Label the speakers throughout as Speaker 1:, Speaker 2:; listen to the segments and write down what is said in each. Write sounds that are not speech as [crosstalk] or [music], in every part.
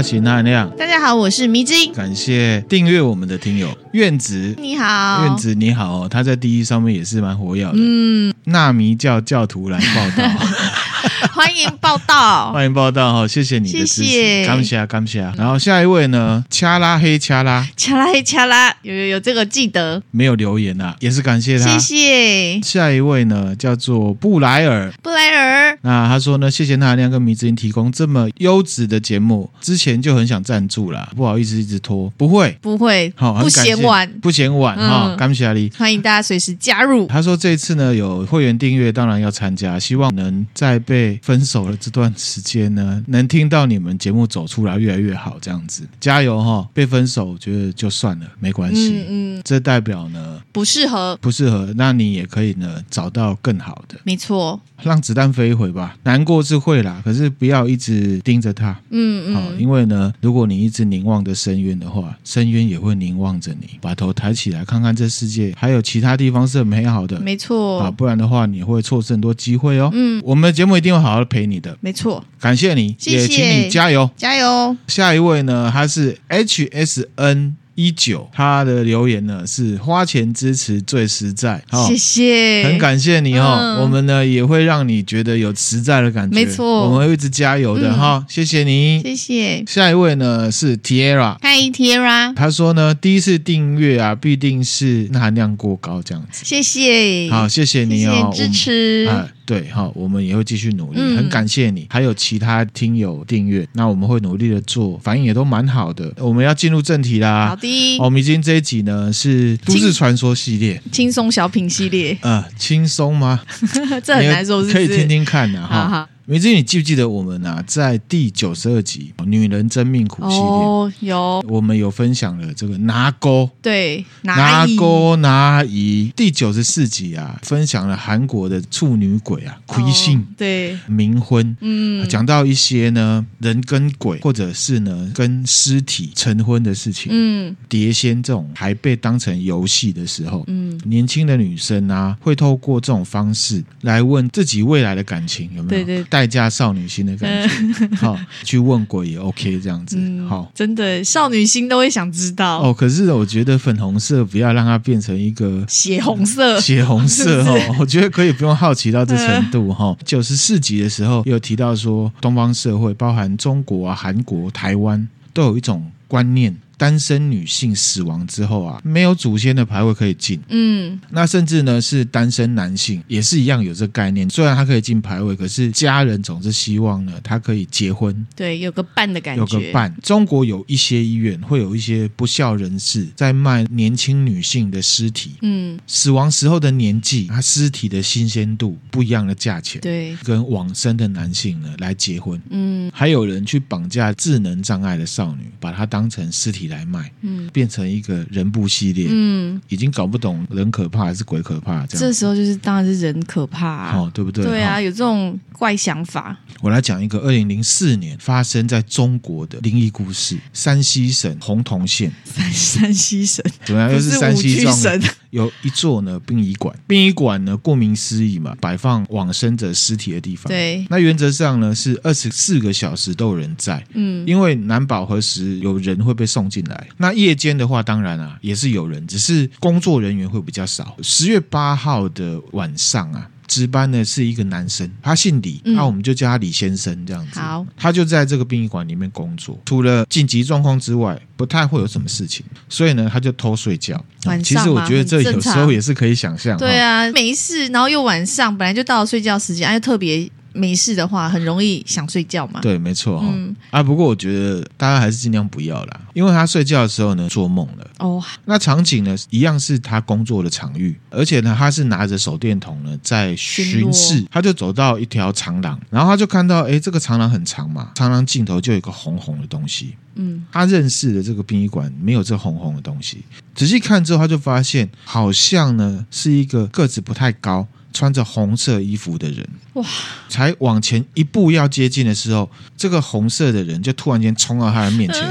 Speaker 1: 我是纳亮。
Speaker 2: 大家好，我是迷之音。
Speaker 1: 感谢订阅我们的听友院子，
Speaker 2: 你好，
Speaker 1: 院子你好，他在第一上面也是蛮活跃的。嗯，纳迷教教徒来报道。[laughs]
Speaker 2: 欢迎报道，[laughs]
Speaker 1: 欢迎报道哈！谢谢你的支持，谢谢，感谢感谢。然后下一位呢？恰拉黑恰拉，
Speaker 2: 恰拉黑恰拉，有有有这个记得
Speaker 1: 没有留言啊？也是感谢他，
Speaker 2: 谢谢。
Speaker 1: 下一位呢？叫做布莱尔，
Speaker 2: 布莱尔。
Speaker 1: 那他说呢？谢谢娜亮跟迷之音提供这么优质的节目，之前就很想赞助啦，不好意思一直拖，不会
Speaker 2: 不会，好，不嫌晚
Speaker 1: 不嫌晚哈，感谢阿
Speaker 2: 里，欢迎大家随时加入。
Speaker 1: 他说这次呢有会员订阅，当然要参加，希望能在被分手了这段时间呢，[laughs] 能听到你们节目走出来越来越好，这样子加油哈！被分手，我觉得就算了，没关系。嗯，嗯，这代表呢
Speaker 2: 不适合，
Speaker 1: 不适合。那你也可以呢找到更好的，
Speaker 2: 没错。
Speaker 1: 让子弹飞一回吧，难过是会啦，可是不要一直盯着他。嗯嗯，好，因为呢，如果你一直凝望着深渊的话，深渊也会凝望着你。把头抬起来，看看这世界还有其他地方是很美好的。
Speaker 2: 没错，
Speaker 1: 啊，不然的话你会错失很多机会哦。嗯，我们的节目一定会好好陪你的。
Speaker 2: 没错，
Speaker 1: 感谢你，谢谢，也请你加油，
Speaker 2: 加油。
Speaker 1: 下一位呢，他是 HSN。一九，他的留言呢是花钱支持最实在，
Speaker 2: 谢谢，
Speaker 1: 很感谢你哦、嗯，我们呢也会让你觉得有实在的感觉，
Speaker 2: 没错，
Speaker 1: 我们会一直加油的哈、嗯，谢谢你，
Speaker 2: 谢谢。
Speaker 1: 下一位呢是 Tierra，
Speaker 2: 嗨 Tierra，
Speaker 1: 他说呢第一次订阅啊必定是含量过高这样子，
Speaker 2: 谢谢，
Speaker 1: 好谢谢你哦，
Speaker 2: 谢谢支持。
Speaker 1: 对，好，我们也会继续努力，很感谢你，还有其他听友订阅，那我们会努力的做，反应也都蛮好的。我们要进入正题啦，
Speaker 2: 好的。
Speaker 1: 我们今天这一集呢是都市传说系列，
Speaker 2: 轻松小品系列，
Speaker 1: 呃，轻松吗？[laughs]
Speaker 2: 这很难说是是，
Speaker 1: 可以听听看的哈。迷之音，你记不记得我们啊，在第九十二集《女人真命苦》系列，
Speaker 2: 哦，有我
Speaker 1: 们有分享了这个拿钩，
Speaker 2: 对，
Speaker 1: 拿钩拿姨。第九十四集啊，分享了韩国的处女鬼啊，亏性，
Speaker 2: 对，冥
Speaker 1: 婚，嗯，讲到一些呢人跟鬼，或者是呢跟尸体成婚的事情，嗯，碟仙这种还被当成游戏的时候，嗯，年轻的女生啊，会透过这种方式来问自己未来的感情有没有？对对。待嫁少女心的感觉，好、嗯、去问鬼也 OK，这样子，好、嗯，
Speaker 2: 真的少女心都会想知道
Speaker 1: 哦。可是我觉得粉红色不要让它变成一个
Speaker 2: 血红色，
Speaker 1: 血红色 [laughs] 哦，我觉得可以不用好奇到这程度 [laughs] 哈。九十四集的时候有提到说，东方社会包含中国啊、韩国、台湾都有一种观念。单身女性死亡之后啊，没有祖先的牌位可以进。嗯，那甚至呢是单身男性也是一样有这个概念。虽然他可以进牌位，可是家人总是希望呢他可以结婚，
Speaker 2: 对，有个伴的感觉。
Speaker 1: 有个伴。中国有一些医院会有一些不孝人士在卖年轻女性的尸体。嗯，死亡时候的年纪，他尸体的新鲜度不一样的价钱。
Speaker 2: 对，
Speaker 1: 跟往生的男性呢来结婚。嗯，还有人去绑架智能障碍的少女，把她当成尸体。来卖，嗯，变成一个人不系列，嗯，已经搞不懂人可怕还是鬼可怕这样。
Speaker 2: 这时候就是当然是人可怕，啊，哦，
Speaker 1: 对不对？
Speaker 2: 对啊，有这种怪想法。
Speaker 1: 我来讲一个二零零四年发生在中国的灵异故事：山西省洪洞县。
Speaker 2: 山山西省
Speaker 1: 怎么样？又是山西省。有一座呢殡仪馆，殡仪馆呢顾名思义嘛，摆放往生者尸体的地方。
Speaker 2: 对，
Speaker 1: 那原则上呢是二十四个小时都有人在，嗯，因为难保何时有人会被送进来。那夜间的话，当然啊也是有人，只是工作人员会比较少。十月八号的晚上啊。值班的是一个男生，他姓李，那、嗯啊、我们就叫他李先生这样子。
Speaker 2: 好，
Speaker 1: 他就在这个殡仪馆里面工作，除了紧急状况之外，不太会有什么事情，所以呢，他就偷睡觉。
Speaker 2: 晚上
Speaker 1: 其实我觉得这有时候也是可以想象。
Speaker 2: 对啊，没事，然后又晚上，本来就到了睡觉时间，哎，特别。没事的话，很容易想睡觉嘛。
Speaker 1: 对，没错嗯。啊，不过我觉得大家还是尽量不要啦，因为他睡觉的时候呢，做梦了。哦。那场景呢，一样是他工作的场域，而且呢，他是拿着手电筒呢在巡视。他就走到一条长廊，然后他就看到，哎，这个长廊很长嘛，长廊尽头就有一个红红的东西。嗯。他认识的这个殡仪馆没有这红红的东西，仔细看之后，他就发现好像呢是一个个子不太高。穿着红色衣服的人，哇！才往前一步要接近的时候，这个红色的人就突然间冲到他的面前，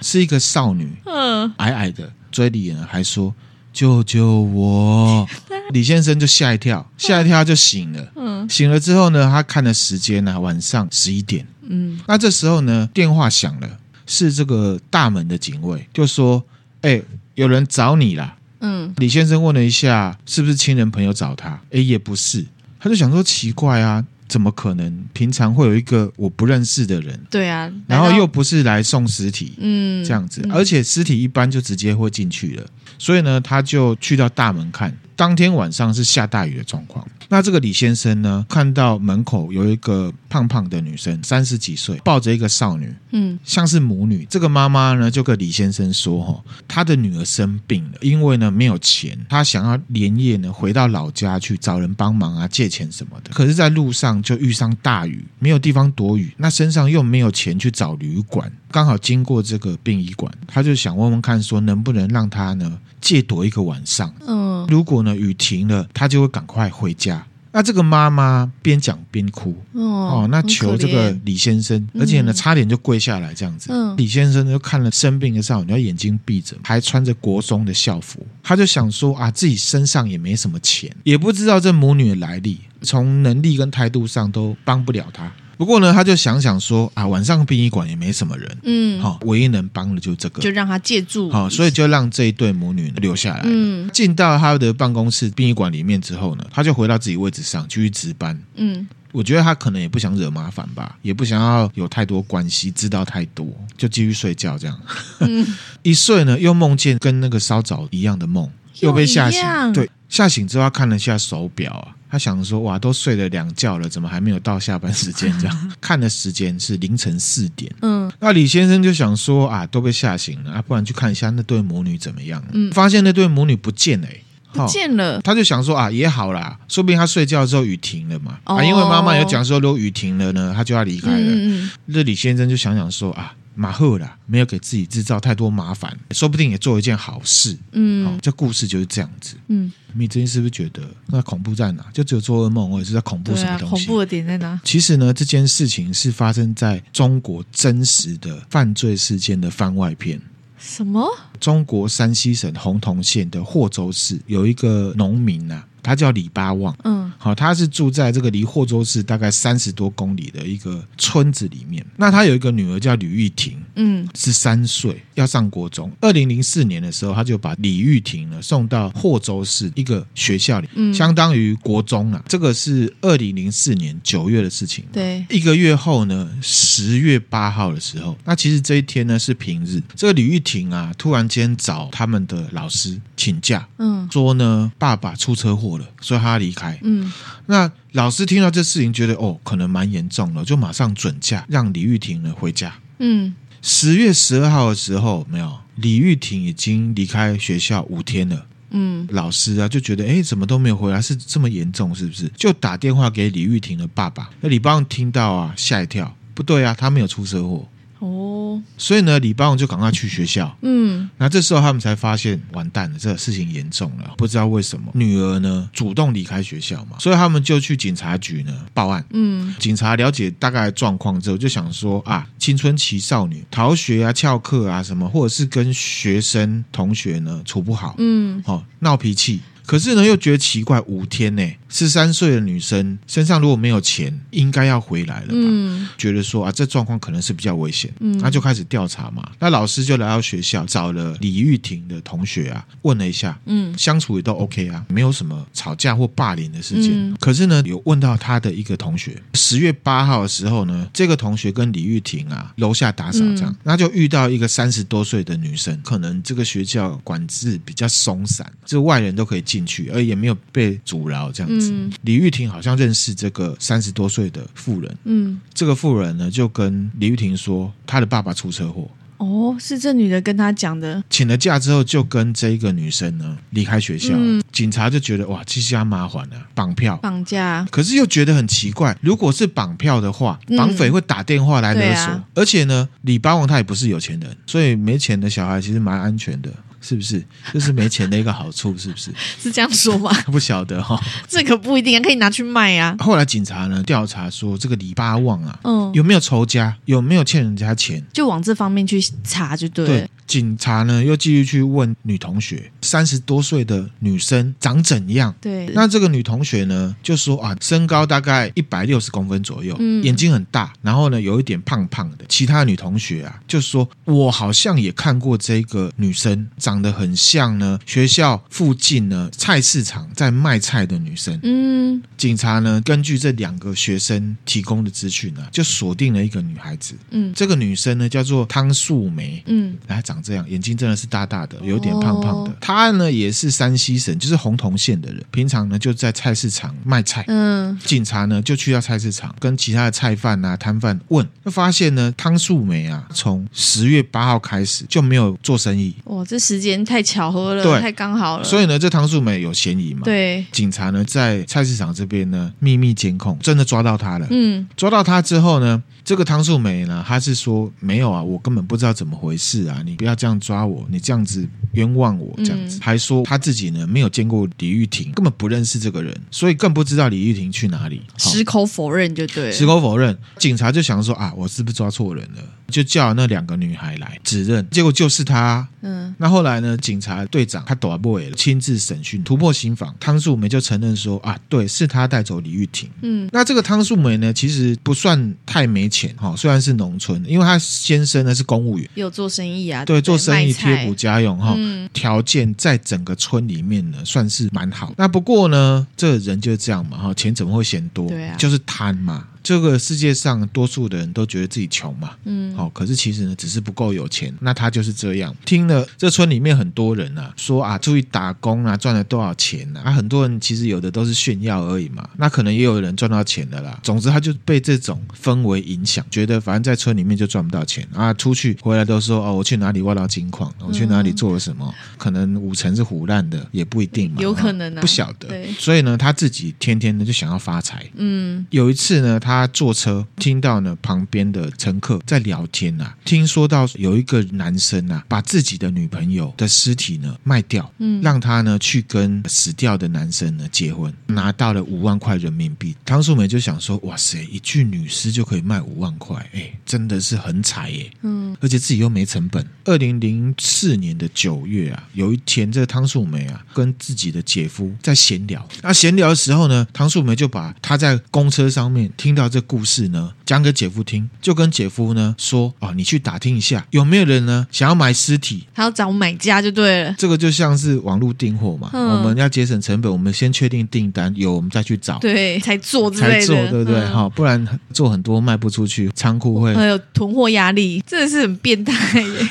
Speaker 1: 是一个少女，嗯，矮矮的，嘴里呢还说：“救救我！[laughs] ”李先生就吓一跳，吓一跳他就醒了，嗯，醒了之后呢，他看了时间呢，晚上十一点。
Speaker 2: 嗯，
Speaker 1: 那这时候呢，电话响了，是这个大门的警卫就说：“哎，有人找你啦。”嗯，李先生问了一下，是不是亲人朋友找他？哎，也不是，他就想说奇怪啊。怎么可能？平常会有一个我不认识的人？
Speaker 2: 对啊，
Speaker 1: 然后又不是来送尸体，
Speaker 2: 嗯，
Speaker 1: 这样子，而且尸体一般就直接会进去了，所以呢，他就去到大门看。当天晚上是下大雨的状况。那这个李先生呢，看到门口有一个胖胖的女生，三十几岁，抱着一个少女，嗯，像是母女。这个妈妈呢，就跟李先生说：“哈，她的女儿生病了，因为呢没有钱，她想要连夜呢回到老家去找人帮忙啊，借钱什么的。可是，在路上就遇上大雨，没有地方躲雨，那身上又没有钱去找旅馆，刚好经过这个殡仪馆，他就想问问看，说能不能让她呢借躲一个晚上？嗯，如果呢雨停了，他就会赶快回家。”那这个妈妈边讲边哭哦，哦，那求这个李先生，而且呢，差点就跪下来这样子。嗯，李先生就看了生病的少女，眼睛闭着，还穿着国中的校服，他就想说啊，自己身上也没什么钱，也不知道这母女的来历，从能力跟态度上都帮不了他。不过呢，他就想想说啊，晚上殡仪馆也没什么人，嗯，好，唯一能帮的就是这个，
Speaker 2: 就让他借住，
Speaker 1: 好，所以就让这一对母女留下来。嗯，进到他的办公室殡仪馆里面之后呢，他就回到自己位置上继续值班。嗯，我觉得他可能也不想惹麻烦吧，也不想要有太多关系，知道太多，就继续睡觉这样。嗯，[laughs] 一睡呢，又梦见跟那个稍早一样的梦，又被吓醒。对，吓醒之后他看了一下手表啊。他想说：“哇，都睡了两觉了，怎么还没有到下班时间？这样 [laughs] 看的时间是凌晨四点。嗯，那李先生就想说：啊，都被吓醒了啊，不然去看一下那对母女怎么样？嗯，发现那对母女不见了，
Speaker 2: 不见了。他
Speaker 1: 就想说：啊，也好啦，说不定他睡觉之后雨停了嘛。啊，因为妈妈有讲说，如果雨停了呢，他就要离开了。嗯，那李先生就想想说：啊。”马赫啦，没有给自己制造太多麻烦，说不定也做一件好事。嗯，好，这故事就是这样子。嗯，你最近是不是觉得那恐怖在哪？就只有做噩梦，或者是在恐怖什么东西？
Speaker 2: 啊、恐怖的点在哪？
Speaker 1: 其实呢，这件事情是发生在中国真实的犯罪事件的番外篇。
Speaker 2: 什么？
Speaker 1: 中国山西省洪洞县的霍州市有一个农民啊。他叫李八旺，嗯，好，他是住在这个离霍州市大概三十多公里的一个村子里面。那他有一个女儿叫李玉婷，嗯，是三岁，要上国中。二零零四年的时候，他就把李玉婷呢送到霍州市一个学校里，嗯，相当于国中啊。这个是二零零四年九月的事情。
Speaker 2: 对，
Speaker 1: 一个月后呢，十月八号的时候，那其实这一天呢是平日。这个李玉婷啊，突然间找他们的老师请假，嗯，说呢爸爸出车祸。所以他离开。嗯，那老师听到这事情，觉得哦，可能蛮严重了，就马上准假让李玉婷呢回家。嗯，十月十二号的时候，没有李玉婷已经离开学校五天了。嗯，老师啊就觉得，哎，怎么都没有回来，是这么严重，是不是？就打电话给李玉婷的爸爸。那李邦听到啊，吓一跳，不对啊，他没有出车祸。哦，所以呢，李邦就赶快去学校。嗯，那这时候他们才发现，完蛋了，这个事情严重了。不知道为什么，女儿呢主动离开学校嘛，所以他们就去警察局呢报案。嗯，警察了解大概状况之后，就想说啊，青春期少女逃学啊、翘课啊什么，或者是跟学生同学呢处不好，嗯，哦，闹脾气。可是呢，又觉得奇怪，五天呢，十三岁的女生身上如果没有钱，应该要回来了吧？嗯，觉得说啊，这状况可能是比较危险，嗯，那就开始调查嘛。那老师就来到学校，找了李玉婷的同学啊，问了一下，嗯，相处也都 OK 啊，没有什么吵架或霸凌的事件。嗯，可是呢，有问到他的一个同学，十月八号的时候呢，这个同学跟李玉婷啊楼下打扫这样，嗯，那就遇到一个三十多岁的女生，可能这个学校管制比较松散，这外人都可以进。去，而也没有被阻挠，这样子。嗯、李玉婷好像认识这个三十多岁的妇人，嗯，这个妇人呢就跟李玉婷说，她的爸爸出车祸。
Speaker 2: 哦，是这女的跟他讲的。
Speaker 1: 请了假之后，就跟这一个女生呢离开学校。嗯、警察就觉得哇，这下麻烦了，绑票、绑
Speaker 2: 架。
Speaker 1: 可是又觉得很奇怪，如果是绑票的话，绑匪会打电话来勒索，嗯啊、而且呢，李八王他也不是有钱人，所以没钱的小孩其实蛮安全的。是不是？这是没钱的一个好处，是不是？[laughs]
Speaker 2: 是这样说吗？[laughs]
Speaker 1: 不晓得哈、哦，
Speaker 2: 这可不一定，可以拿去卖啊。
Speaker 1: 后来警察呢调查说，这个李八旺啊，嗯，有没有仇家，有没有欠人家钱，
Speaker 2: 就往这方面去查就对了。
Speaker 1: 对，警察呢又继续去问女同学，三十多岁的女生长怎样？
Speaker 2: 对，
Speaker 1: 那这个女同学呢就说啊，身高大概一百六十公分左右，嗯，眼睛很大，然后呢有一点胖胖的。其他女同学啊就说，我好像也看过这个女生，长得很像呢学校附近呢菜市场在卖菜的女生。嗯，警察呢根据这两个学生提供的资讯呢，就锁定了一个女孩子。嗯，这个女生呢叫做汤素梅。嗯，来长这样，眼睛真的是大大的，有点胖胖的。哦、她呢也是山西省，就是洪洞县的人，平常呢就在菜市场卖菜。嗯，警察呢就去到菜市场，跟其他的菜贩啊摊贩问，就发现呢汤素梅啊从十月八号开始就没有做生意。
Speaker 2: 哇，这时间太巧合了，
Speaker 1: 对，
Speaker 2: 太刚好了。
Speaker 1: 所以呢，这汤素梅有嫌疑嘛？
Speaker 2: 对，
Speaker 1: 警察呢在菜市场这边呢秘密监控，真的抓到他了。嗯，抓到他之后呢，这个汤素梅呢，她是说没有啊，我根本不知道怎么回事啊，你不要这样抓我，你这样子冤枉我，这样子，嗯、还说他自己呢没有见过李玉婷，根本不认识这个人，所以更不知道李玉婷去哪里，
Speaker 2: 矢口否认就对，
Speaker 1: 矢口否认。警察就想说啊，我是不是抓错人了？就叫那两个女孩来指认，结果就是她。嗯，那后来呢，警察队长他躲不了，亲自审讯，突破心防，汤素梅就承认说啊，对，是他带走李玉婷。嗯，那这个汤素梅呢，其实不算太没钱哈，虽然是农村，因为她先生呢是公务员，
Speaker 2: 有做生意啊，
Speaker 1: 对，做生意贴补家用哈，条件在整个村里面呢算是蛮好。那不过呢，这个人就是这样嘛哈，钱怎么会嫌多？对啊，就是贪嘛。这个世界上多数的人都觉得自己穷嘛，嗯，好，可是其实呢，只是不够有钱。那他就是这样。听了这村里面很多人啊，说啊，出去打工啊，赚了多少钱啊，啊，很多人其实有的都是炫耀而已嘛。那可能也有人赚到钱的啦。总之，他就被这种氛围影响，觉得反正在村里面就赚不到钱啊，出去回来都说哦，我去哪里挖到金矿，我去哪里做了什么，嗯、可能五成是唬烂的，也不一定嘛，
Speaker 2: 有可能啊，
Speaker 1: 不晓得。所以呢，他自己天天呢就想要发财。嗯，有一次呢，他。他坐车听到呢，旁边的乘客在聊天啊，听说到有一个男生啊，把自己的女朋友的尸体呢卖掉，嗯，让他呢去跟死掉的男生呢结婚，拿到了五万块人民币。汤素梅就想说，哇塞，一具女尸就可以卖五万块，哎，真的是很惨耶，嗯，而且自己又没成本。二零零四年的九月啊，有一天这个汤素梅啊跟自己的姐夫在闲聊，那闲聊的时候呢，汤素梅就把她在公车上面听到。这故事呢，讲给姐夫听，就跟姐夫呢说：“哦，你去打听一下，有没有人呢想要买尸体？
Speaker 2: 他要找买家就对了。
Speaker 1: 这个就像是网络订货嘛，嗯、我们要节省成本，我们先确定订单有，我们再去找，
Speaker 2: 对，才做
Speaker 1: 才做，对不对？哈、嗯，不然做很多卖不出去，仓库会
Speaker 2: 还有囤货压力，真的是很变态耶！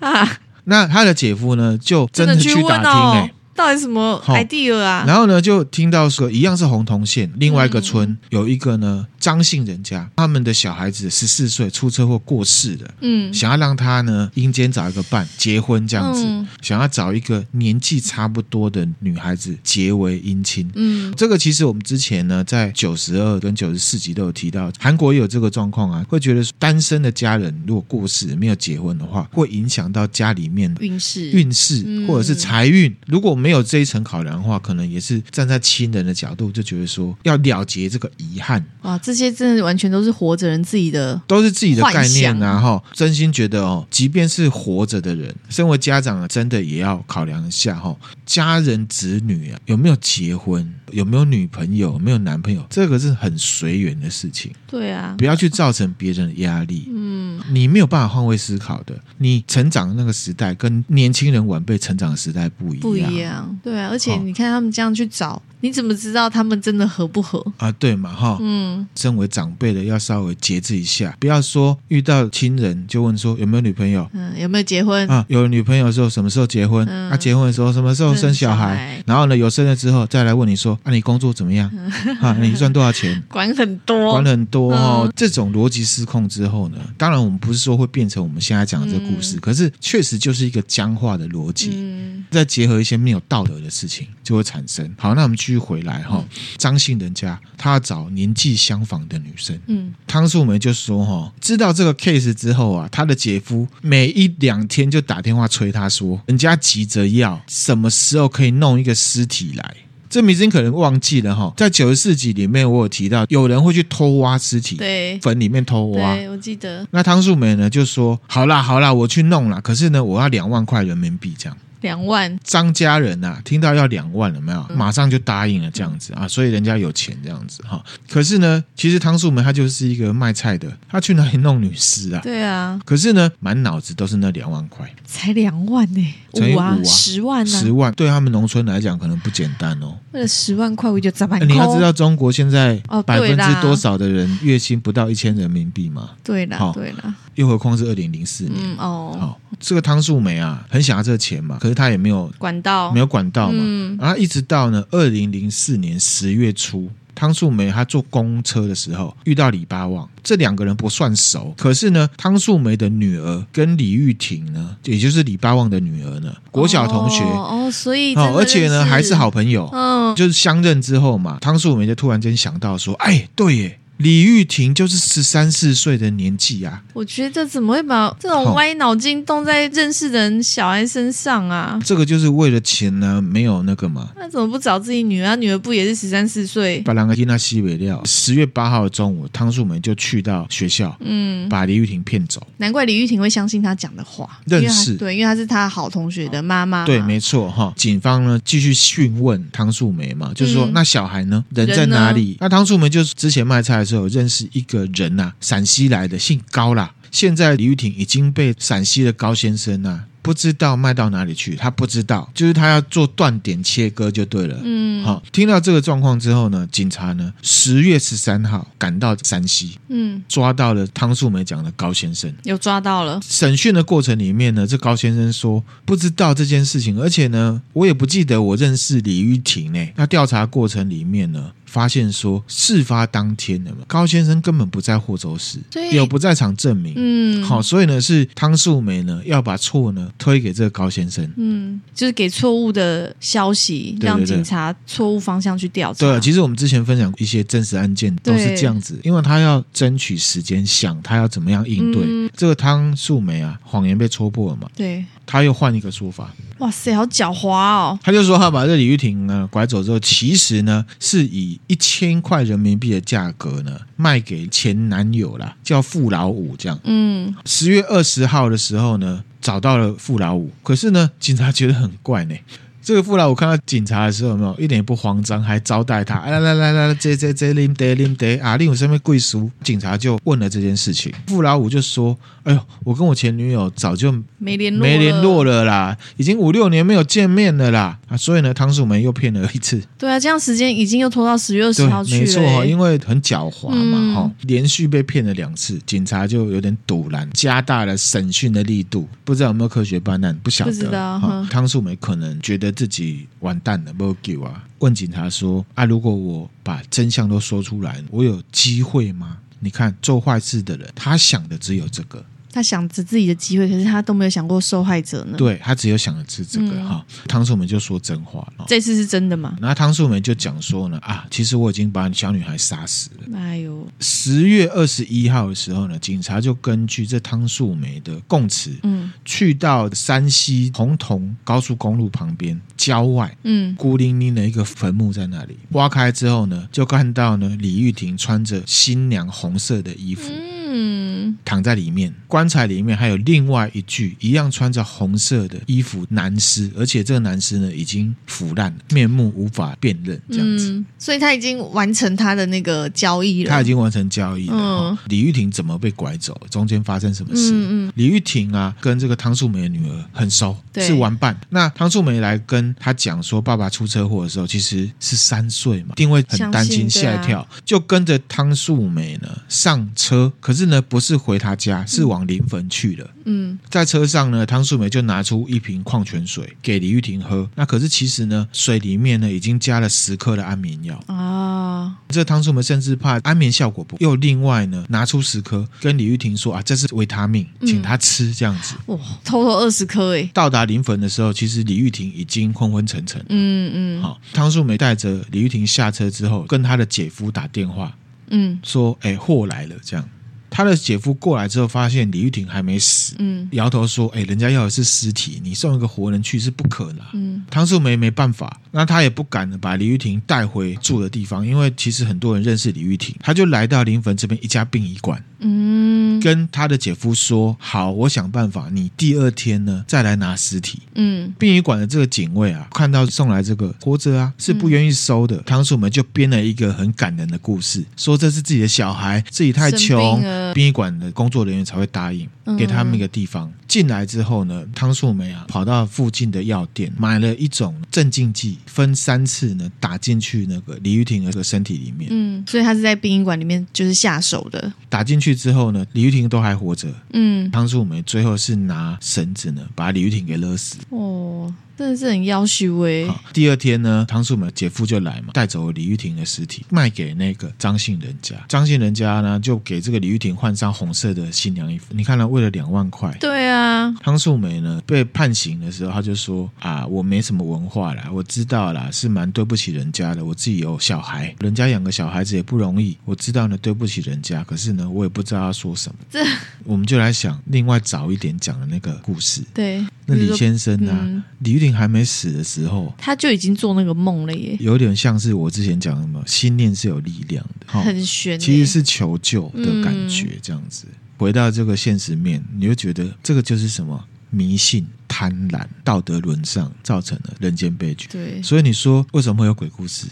Speaker 2: [laughs] 啊，
Speaker 1: 那他的姐夫呢，就真的去打听哎。
Speaker 2: 到底什么 idea 啊？
Speaker 1: 然后呢，就听到说一样是红铜县另外一个村、嗯、有一个呢张姓人家，他们的小孩子十四岁出车祸过世了，嗯，想要让他呢阴间找一个伴结婚这样子，嗯、想要找一个年纪差不多的女孩子结为姻亲，嗯，这个其实我们之前呢在九十二跟九十四集都有提到，韩国也有这个状况啊，会觉得单身的家人如果过世没有结婚的话，会影响到家里面的运势、运势或者是财运，如果没有。没有这一层考量的话，可能也是站在亲人的角度，就觉得说要了结这个遗憾。
Speaker 2: 哇，这些真的完全都是活着人自己的，
Speaker 1: 都是自己的概念啊！哈，真心觉得哦，即便是活着的人，身为家长啊，真的也要考量一下哈，家人子女啊有没有结婚，有没有女朋友，有没有男朋友，这个是很随缘的事情。
Speaker 2: 对啊，
Speaker 1: 不要去造成别人的压力。嗯，你没有办法换位思考的。你成长的那个时代跟年轻人晚辈成长的时代不一样。不一样。
Speaker 2: 对啊，而且你看他们这样去找。哦你怎么知道他们真的合不合
Speaker 1: 啊？对嘛，哈，嗯，身为长辈的要稍微节制一下，不要说遇到亲人就问说有没有女朋友，
Speaker 2: 嗯，有没有结婚
Speaker 1: 啊？有了女朋友的时候什么时候结婚？嗯、啊，结婚的时候什么时候生小孩？然后呢，有生了之后再来问你说啊，你工作怎么样？嗯、啊，你赚多少钱？[laughs]
Speaker 2: 管很多，
Speaker 1: 管很多哦。嗯、这种逻辑失控之后呢，当然我们不是说会变成我们现在讲的这个故事，嗯、可是确实就是一个僵化的逻辑，嗯、再结合一些没有道德的事情就会产生。好，那我们继续回来哈。张姓人家，他要找年纪相仿的女生。嗯，汤素梅就说：“哈，知道这个 case 之后啊，他的姐夫每一两天就打电话催他说，人家急着要什么时候可以弄一个尸体来。这明星可能忘记了哈，在九十四集里面我有提到，有人会去偷挖尸体，对，坟里面偷挖。
Speaker 2: 对，我记得。
Speaker 1: 那汤素梅呢就说：好啦好啦，我去弄啦。可是呢，我要两万块人民币这样。”
Speaker 2: 两万。
Speaker 1: 张家人呐、啊，听到要两万了没有？马上就答应了这样子啊，所以人家有钱这样子哈。可是呢，其实汤素梅她就是一个卖菜的，她去哪里弄女尸啊？
Speaker 2: 对啊。
Speaker 1: 可是呢，满脑子都是那两万块，
Speaker 2: 才两万呢、欸，五啊，十万？
Speaker 1: 十万对他们农村来讲可能不简单哦。
Speaker 2: 为了十万块，我就砸板。
Speaker 1: 你要知道中国现在百分之多少的人月薪不到一千人民币吗？
Speaker 2: 对啦，对啦。
Speaker 1: 又何况是二零零四年、嗯、
Speaker 2: 哦。
Speaker 1: 好，这个汤素梅啊，很想要这个钱嘛，可是他也没有
Speaker 2: 管道，
Speaker 1: 没有管道嘛。嗯、然后一直到呢二零零四年十月初，汤素梅她坐公车的时候遇到李八旺，这两个人不算熟，可是呢，汤素梅的女儿跟李玉婷呢，也就是李八旺的女儿呢，国小同学。
Speaker 2: 哦，哦，所以
Speaker 1: 哦，而且呢还是好朋友，嗯，就是相认之后嘛，汤素梅就突然间想到说，哎，对耶。李玉婷就是十三四岁的年纪啊！
Speaker 2: 我觉得怎么会把这种歪脑筋动在认识的人小孩身上啊？
Speaker 1: 这个就是为了钱呢，没有那个嘛。
Speaker 2: 那怎么不找自己女儿？他女儿不也是十三四岁？
Speaker 1: 把两个听他西北料。十月八号的中午，汤素梅就去到学校，嗯，把李玉婷骗走。
Speaker 2: 难怪李玉婷会相信他讲的话，
Speaker 1: 认识
Speaker 2: 对，因为她是他好同学的妈妈。
Speaker 1: 对，没错哈。警方呢继续讯问汤素梅嘛，就是说、嗯、那小孩呢，人在哪里？那汤素梅就是之前卖菜的时候认识一个。人呐、陕西来的，姓高啦。现在李玉婷已经被陕西的高先生啊，不知道卖到哪里去，他不知道，就是他要做断点切割就对了。嗯，好，听到这个状况之后呢，警察呢十月十三号赶到山西，嗯，抓到了汤素梅讲的高先生，
Speaker 2: 有抓到了。
Speaker 1: 审讯的过程里面呢，这高先生说不知道这件事情，而且呢，我也不记得我认识李玉婷呢。那调查过程里面呢，发现说，事发当天的高先生根本不在霍州市，有不在场证明。嗯，好，所以呢是汤素梅呢要把错呢推给这个高先生。
Speaker 2: 嗯，就是给错误的消息，让警察错误方向去调查。
Speaker 1: 对，其实我们之前分享一些真实案件都是这样子，因为他要争取时间，想他要怎么样应对。嗯、这个汤素梅啊，谎言被戳破了嘛？
Speaker 2: 对。
Speaker 1: 他又换一个说法，
Speaker 2: 哇塞，好狡猾哦！
Speaker 1: 他就说他把这李玉婷呢拐走之后，其实呢是以一千块人民币的价格呢卖给前男友啦，叫傅老五这样。嗯，十月二十号的时候呢找到了傅老五，可是呢警察觉得很怪呢。这个傅老五看到警察的时候，有没有一点也不慌张，还招待他。来来来来来，这这这林德林德啊，令我身边贵叔？警察就问了这件事情，傅老五就说：“哎呦，我跟我前女友早就
Speaker 2: 没联络
Speaker 1: 没联络了啦，已经五六年没有见面了啦。”啊，所以呢，汤素梅又骗了一次。
Speaker 2: 对啊，这样时间已经又拖到十月二十号去了。
Speaker 1: 没错，因为很狡猾嘛，哈、嗯，连续被骗了两次，警察就有点堵拦，加大了审讯的力度。不知道有没有科学办案？不晓得。不知道。汤素梅可能觉得。自己完蛋了，没救啊！问警察说：“啊，如果我把真相都说出来，我有机会吗？”你看，做坏事的人，他想的只有这个。
Speaker 2: 他想着自己的机会，可是他都没有想过受害者呢。
Speaker 1: 对，他只有想的是这个哈。汤、嗯、素梅就说真话，
Speaker 2: 这次是真的吗？
Speaker 1: 然后汤素梅就讲说呢啊，其实我已经把小女孩杀死了。
Speaker 2: 哎呦，
Speaker 1: 十月二十一号的时候呢，警察就根据这汤素梅的供词，嗯，去到山西洪桐高速公路旁边郊外，嗯，孤零零的一个坟墓在那里挖开之后呢，就看到呢李玉婷穿着新娘红色的衣服。嗯嗯，躺在里面，棺材里面还有另外一具一样穿着红色的衣服男尸，而且这个男尸呢已经腐烂了，面目无法辨认，这样子。嗯，
Speaker 2: 所以他已经完成他的那个交易了。
Speaker 1: 他已经完成交易了。嗯，李玉婷怎么被拐走？中间发生什么事？嗯嗯。李玉婷啊，跟这个汤素梅的女儿很熟，是玩伴。那汤素梅来跟他讲说，爸爸出车祸的时候其实是三岁嘛，定位很担心，吓一跳，啊，就跟着汤素梅呢上车，可是。是呢，不是回他家，是往临汾去了。嗯，在车上呢，汤素梅就拿出一瓶矿泉水给李玉婷喝。那可是其实呢，水里面呢已经加了十颗的安眠药啊。这汤素梅甚至怕安眠效果不，又另外呢拿出十颗跟李玉婷说啊，这是维他命，请他吃这样子。
Speaker 2: 哇，偷偷二十颗哎！
Speaker 1: 到达临汾的时候，其实李玉婷已经昏昏沉沉。嗯嗯。好，汤素梅带着李玉婷下车之后，跟她的姐夫打电话，嗯，说哎，货来了这样。他的姐夫过来之后，发现李玉婷还没死，嗯，摇头说：“哎，人家要的是尸体，你送一个活人去是不可能。”嗯，汤素梅没办法，那他也不敢把李玉婷带回住的地方，因为其实很多人认识李玉婷，他就来到临汾这边一家殡仪馆，嗯，跟他的姐夫说：“好，我想办法，你第二天呢再来拿尸体。”
Speaker 2: 嗯，
Speaker 1: 殡仪馆的这个警卫啊，看到送来这个活着啊，是不愿意收的。汤素梅就编了一个很感人的故事，说这是自己的小孩，自己太穷，殡仪馆的工作人员才会答应给他们一个地方。嗯、进来之后呢，汤素梅啊跑到附近的药店买了一种镇静剂，分三次呢打进去那个李玉婷的这个身体里面。
Speaker 2: 嗯，所以他是在殡仪馆里面就是下手的。
Speaker 1: 打进去之后呢，李玉婷都还活着。
Speaker 2: 嗯，
Speaker 1: 当时我们最后是拿绳子呢把李玉婷给勒死。
Speaker 2: 哦。真的是很夭寿哎！
Speaker 1: 第二天呢，汤素梅姐夫就来嘛，带走了李玉婷的尸体，卖给那个张姓人家。张姓人家呢，就给这个李玉婷换上红色的新娘衣服。你看了，为了两万块，
Speaker 2: 对啊。
Speaker 1: 汤素梅呢，被判刑的时候，他就说啊，我没什么文化啦，我知道啦，是蛮对不起人家的。我自己有小孩，人家养个小孩子也不容易，我知道呢，对不起人家。可是呢，我也不知道要说什么。这我们就来想另外早一点讲的那个故事。
Speaker 2: 对。
Speaker 1: 那李先生呢、啊？嗯、李玉婷还没死的时候，
Speaker 2: 他就已经做那个梦了耶。
Speaker 1: 有点像是我之前讲的嘛，心念是有力量的，
Speaker 2: 很玄。
Speaker 1: 其实是求救的感觉，这样子。嗯、回到这个现实面，你就觉得这个就是什么迷信、贪婪、道德沦丧造成的人间悲剧。
Speaker 2: 对，
Speaker 1: 所以你说为什么会有鬼故事？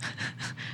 Speaker 1: [laughs]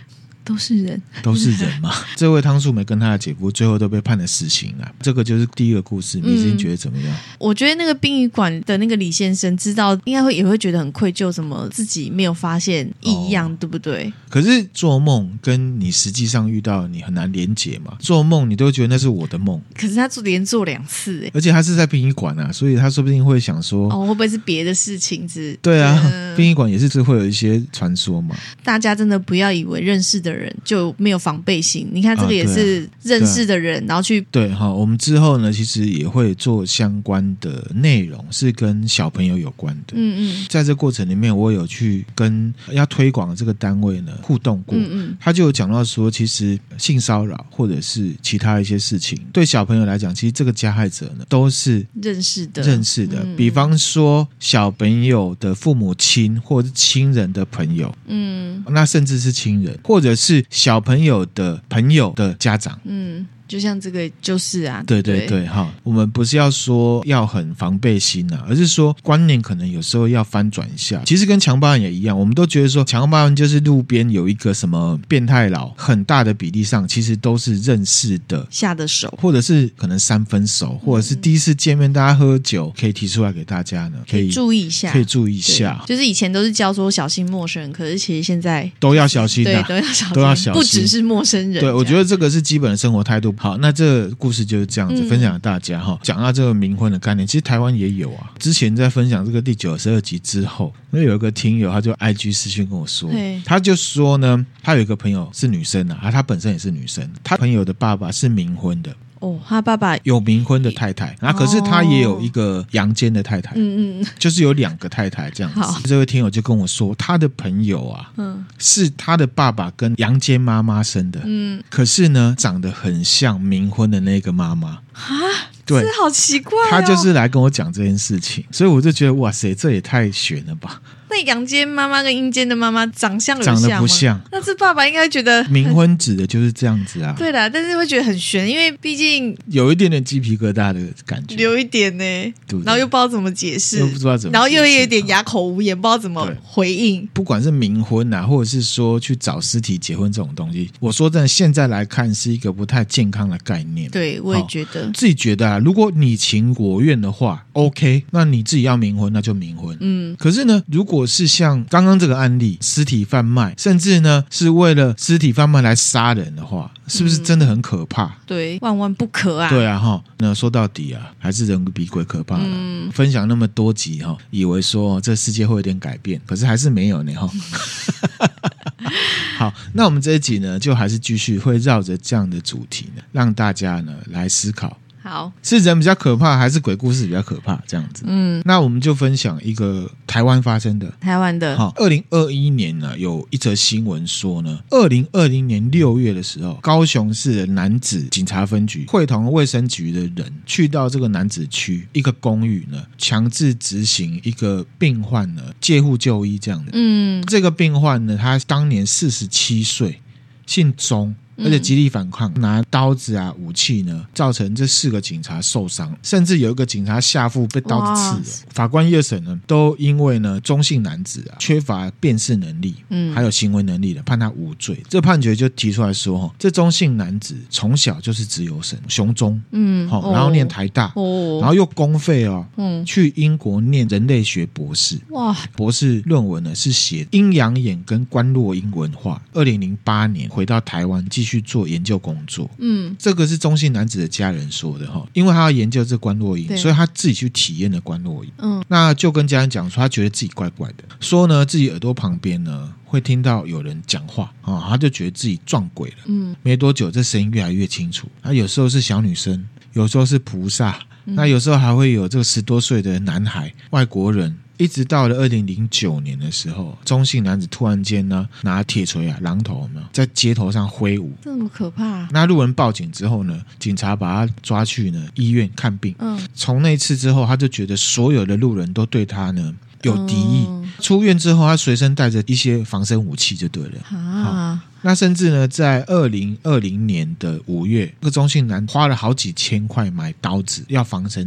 Speaker 2: 都是人，
Speaker 1: 都是人嘛。[laughs] 这位汤素梅跟她的姐夫最后都被判了死刑啊。这个就是第一个故事，你自己觉得怎么样？
Speaker 2: 我觉得那个殡仪馆的那个李先生知道，应该会也会觉得很愧疚，什么自己没有发现异样，哦、对不对？
Speaker 1: 可是做梦跟你实际上遇到你很难连结嘛。做梦你都觉得那是我的梦，
Speaker 2: 可是他做连做两次哎，
Speaker 1: 而且他是在殡仪馆啊，所以他说不定会想说，
Speaker 2: 哦，会不会是别的事情之？
Speaker 1: 对啊，[laughs] 殡仪馆也是是会有一些传说嘛。
Speaker 2: 大家真的不要以为认识的人。人就没有防备心。你看这个也是认识的人，啊啊、然后去
Speaker 1: 对哈。我们之后呢，其实也会做相关的内容，是跟小朋友有关的。
Speaker 2: 嗯嗯，
Speaker 1: 在这过程里面，我有去跟要推广的这个单位呢互动过。
Speaker 2: 嗯嗯，
Speaker 1: 他就有讲到说，其实性骚扰或者是其他一些事情，对小朋友来讲，其实这个加害者呢都是
Speaker 2: 认识的，
Speaker 1: 认识的。比方说小朋友的父母亲或者是亲人的朋友，
Speaker 2: 嗯，
Speaker 1: 那甚至是亲人，或者是。是小朋友的朋友的家长，
Speaker 2: 嗯。就像这个就是啊，
Speaker 1: 对对对，哈，我们不是要说要很防备心啊，而是说观念可能有时候要翻转一下。其实跟强暴案也一样，我们都觉得说强暴案就是路边有一个什么变态佬，很大的比例上其实都是认识的
Speaker 2: 下的手，
Speaker 1: 或者是可能三分熟，或者是第一次见面大家喝酒，可以提出来给大家呢，可以，注意一下，可以注意一下。
Speaker 2: 就是以前都是教说小心陌生人，可是其实现在
Speaker 1: 都要小心，啊，
Speaker 2: 对，都要小心，
Speaker 1: 都要小心，
Speaker 2: 不只是陌生人。
Speaker 1: 对，我觉得这个是基本的生活态度。好，那这个故事就是这样子分享给大家哈。讲到这个冥婚的概念，其实台湾也有啊。之前在分享这个第九十二集之后，那有一个听友他就 IG 私讯跟我说，他就说呢，他有一个朋友是女生啊，他本身也是女生，他朋友的爸爸是冥婚的。
Speaker 2: 哦，他爸爸
Speaker 1: 有冥婚的太太，然后可是他也有一个阳间的太太，
Speaker 2: 嗯嗯，
Speaker 1: 就是有两个太太这样子。好。这位听友就跟我说，他的朋友啊，嗯，是他的爸爸跟阳间妈妈生的，嗯，可是呢，长得很像冥婚的那个妈妈。
Speaker 2: 啊，对，好奇怪哦。
Speaker 1: 他就是来跟我讲这件事情，所以我就觉得哇塞，这也太悬了吧。
Speaker 2: 那阳间妈妈跟阴间的妈妈长相有
Speaker 1: 像吗？长得不像。
Speaker 2: 那这爸爸应该觉得
Speaker 1: 冥婚指的就是这样子啊。
Speaker 2: 对的，但是会觉得很悬，因为毕竟
Speaker 1: 有一点点鸡皮疙瘩的感觉，
Speaker 2: 有一点呢。对，然后又不知道怎么解释，
Speaker 1: 又不知道怎么，
Speaker 2: 然后又有一点哑口无言，不知道怎么回应。
Speaker 1: 不管是冥婚啊，或者是说去找尸体结婚这种东西，我说真的，现在来看是一个不太健康的概念。
Speaker 2: 对，我也觉得。
Speaker 1: 自己觉得啊，如果你情我愿的话，OK，那你自己要冥婚，那就冥婚。
Speaker 2: 嗯。
Speaker 1: 可是呢，如果是像刚刚这个案例，尸体贩卖，甚至呢是为了尸体贩卖来杀人的话，是不是真的很可怕？嗯、
Speaker 2: 对，万万不可啊！
Speaker 1: 对啊，哈，那说到底啊，还是人比鬼可怕了。嗯、分享那么多集哈，以为说这世界会有点改变，可是还是没有呢哈。[laughs] 好，那我们这一集呢，就还是继续会绕着这样的主题呢，让大家呢来思考。
Speaker 2: 好，
Speaker 1: 是人比较可怕，还是鬼故事比较可怕？这样子，
Speaker 2: 嗯，
Speaker 1: 那我们就分享一个台湾发生的，
Speaker 2: 台湾的。
Speaker 1: 好，二零二一年呢，有一则新闻说呢，二零二零年六月的时候，高雄市的男子警察分局会同卫生局的人去到这个男子区一个公寓呢，强制执行一个病患呢借护就医这样的。
Speaker 2: 嗯，
Speaker 1: 这个病患呢，他当年四十七岁，姓钟。而且极力反抗，拿刀子啊武器呢，造成这四个警察受伤，甚至有一个警察下腹被刀子刺了。法官一二审呢，都因为呢中性男子啊缺乏辨识能力，嗯，还有行为能力的，判他无罪。这判决就提出来说，哈，这中性男子从小就是自由生，雄中，嗯，好，然后念台大，哦，然后又公费哦，嗯，去英国念人类学博士，哇，博士论文呢是写阴阳眼跟观落英文化。二零零八年回到台湾继续做研究工作，嗯，这个是中性男子的家人说的哈，因为他要研究这关落音，所以他自己去体验了关落音，嗯，那就跟家人讲说，他觉得自己怪怪的，说呢自己耳朵旁边呢会听到有人讲话啊，他就觉得自己撞鬼了，嗯，没多久这声音越来越清楚，他有时候是小女生，有时候是菩萨。那有时候还会有这个十多岁的男孩，外国人，一直到了二零零九年的时候，中性男子突然间呢拿铁锤啊、榔头有没有在街头上挥舞，
Speaker 2: 这么可怕。
Speaker 1: 那路人报警之后呢，警察把他抓去呢医院看病。嗯，从那次之后，他就觉得所有的路人都对他呢有敌意。嗯、出院之后，他随身带着一些防身武器就对了。啊。那甚至呢，在二零二零年的五月，这个中性男花了好几千块买刀子要防身，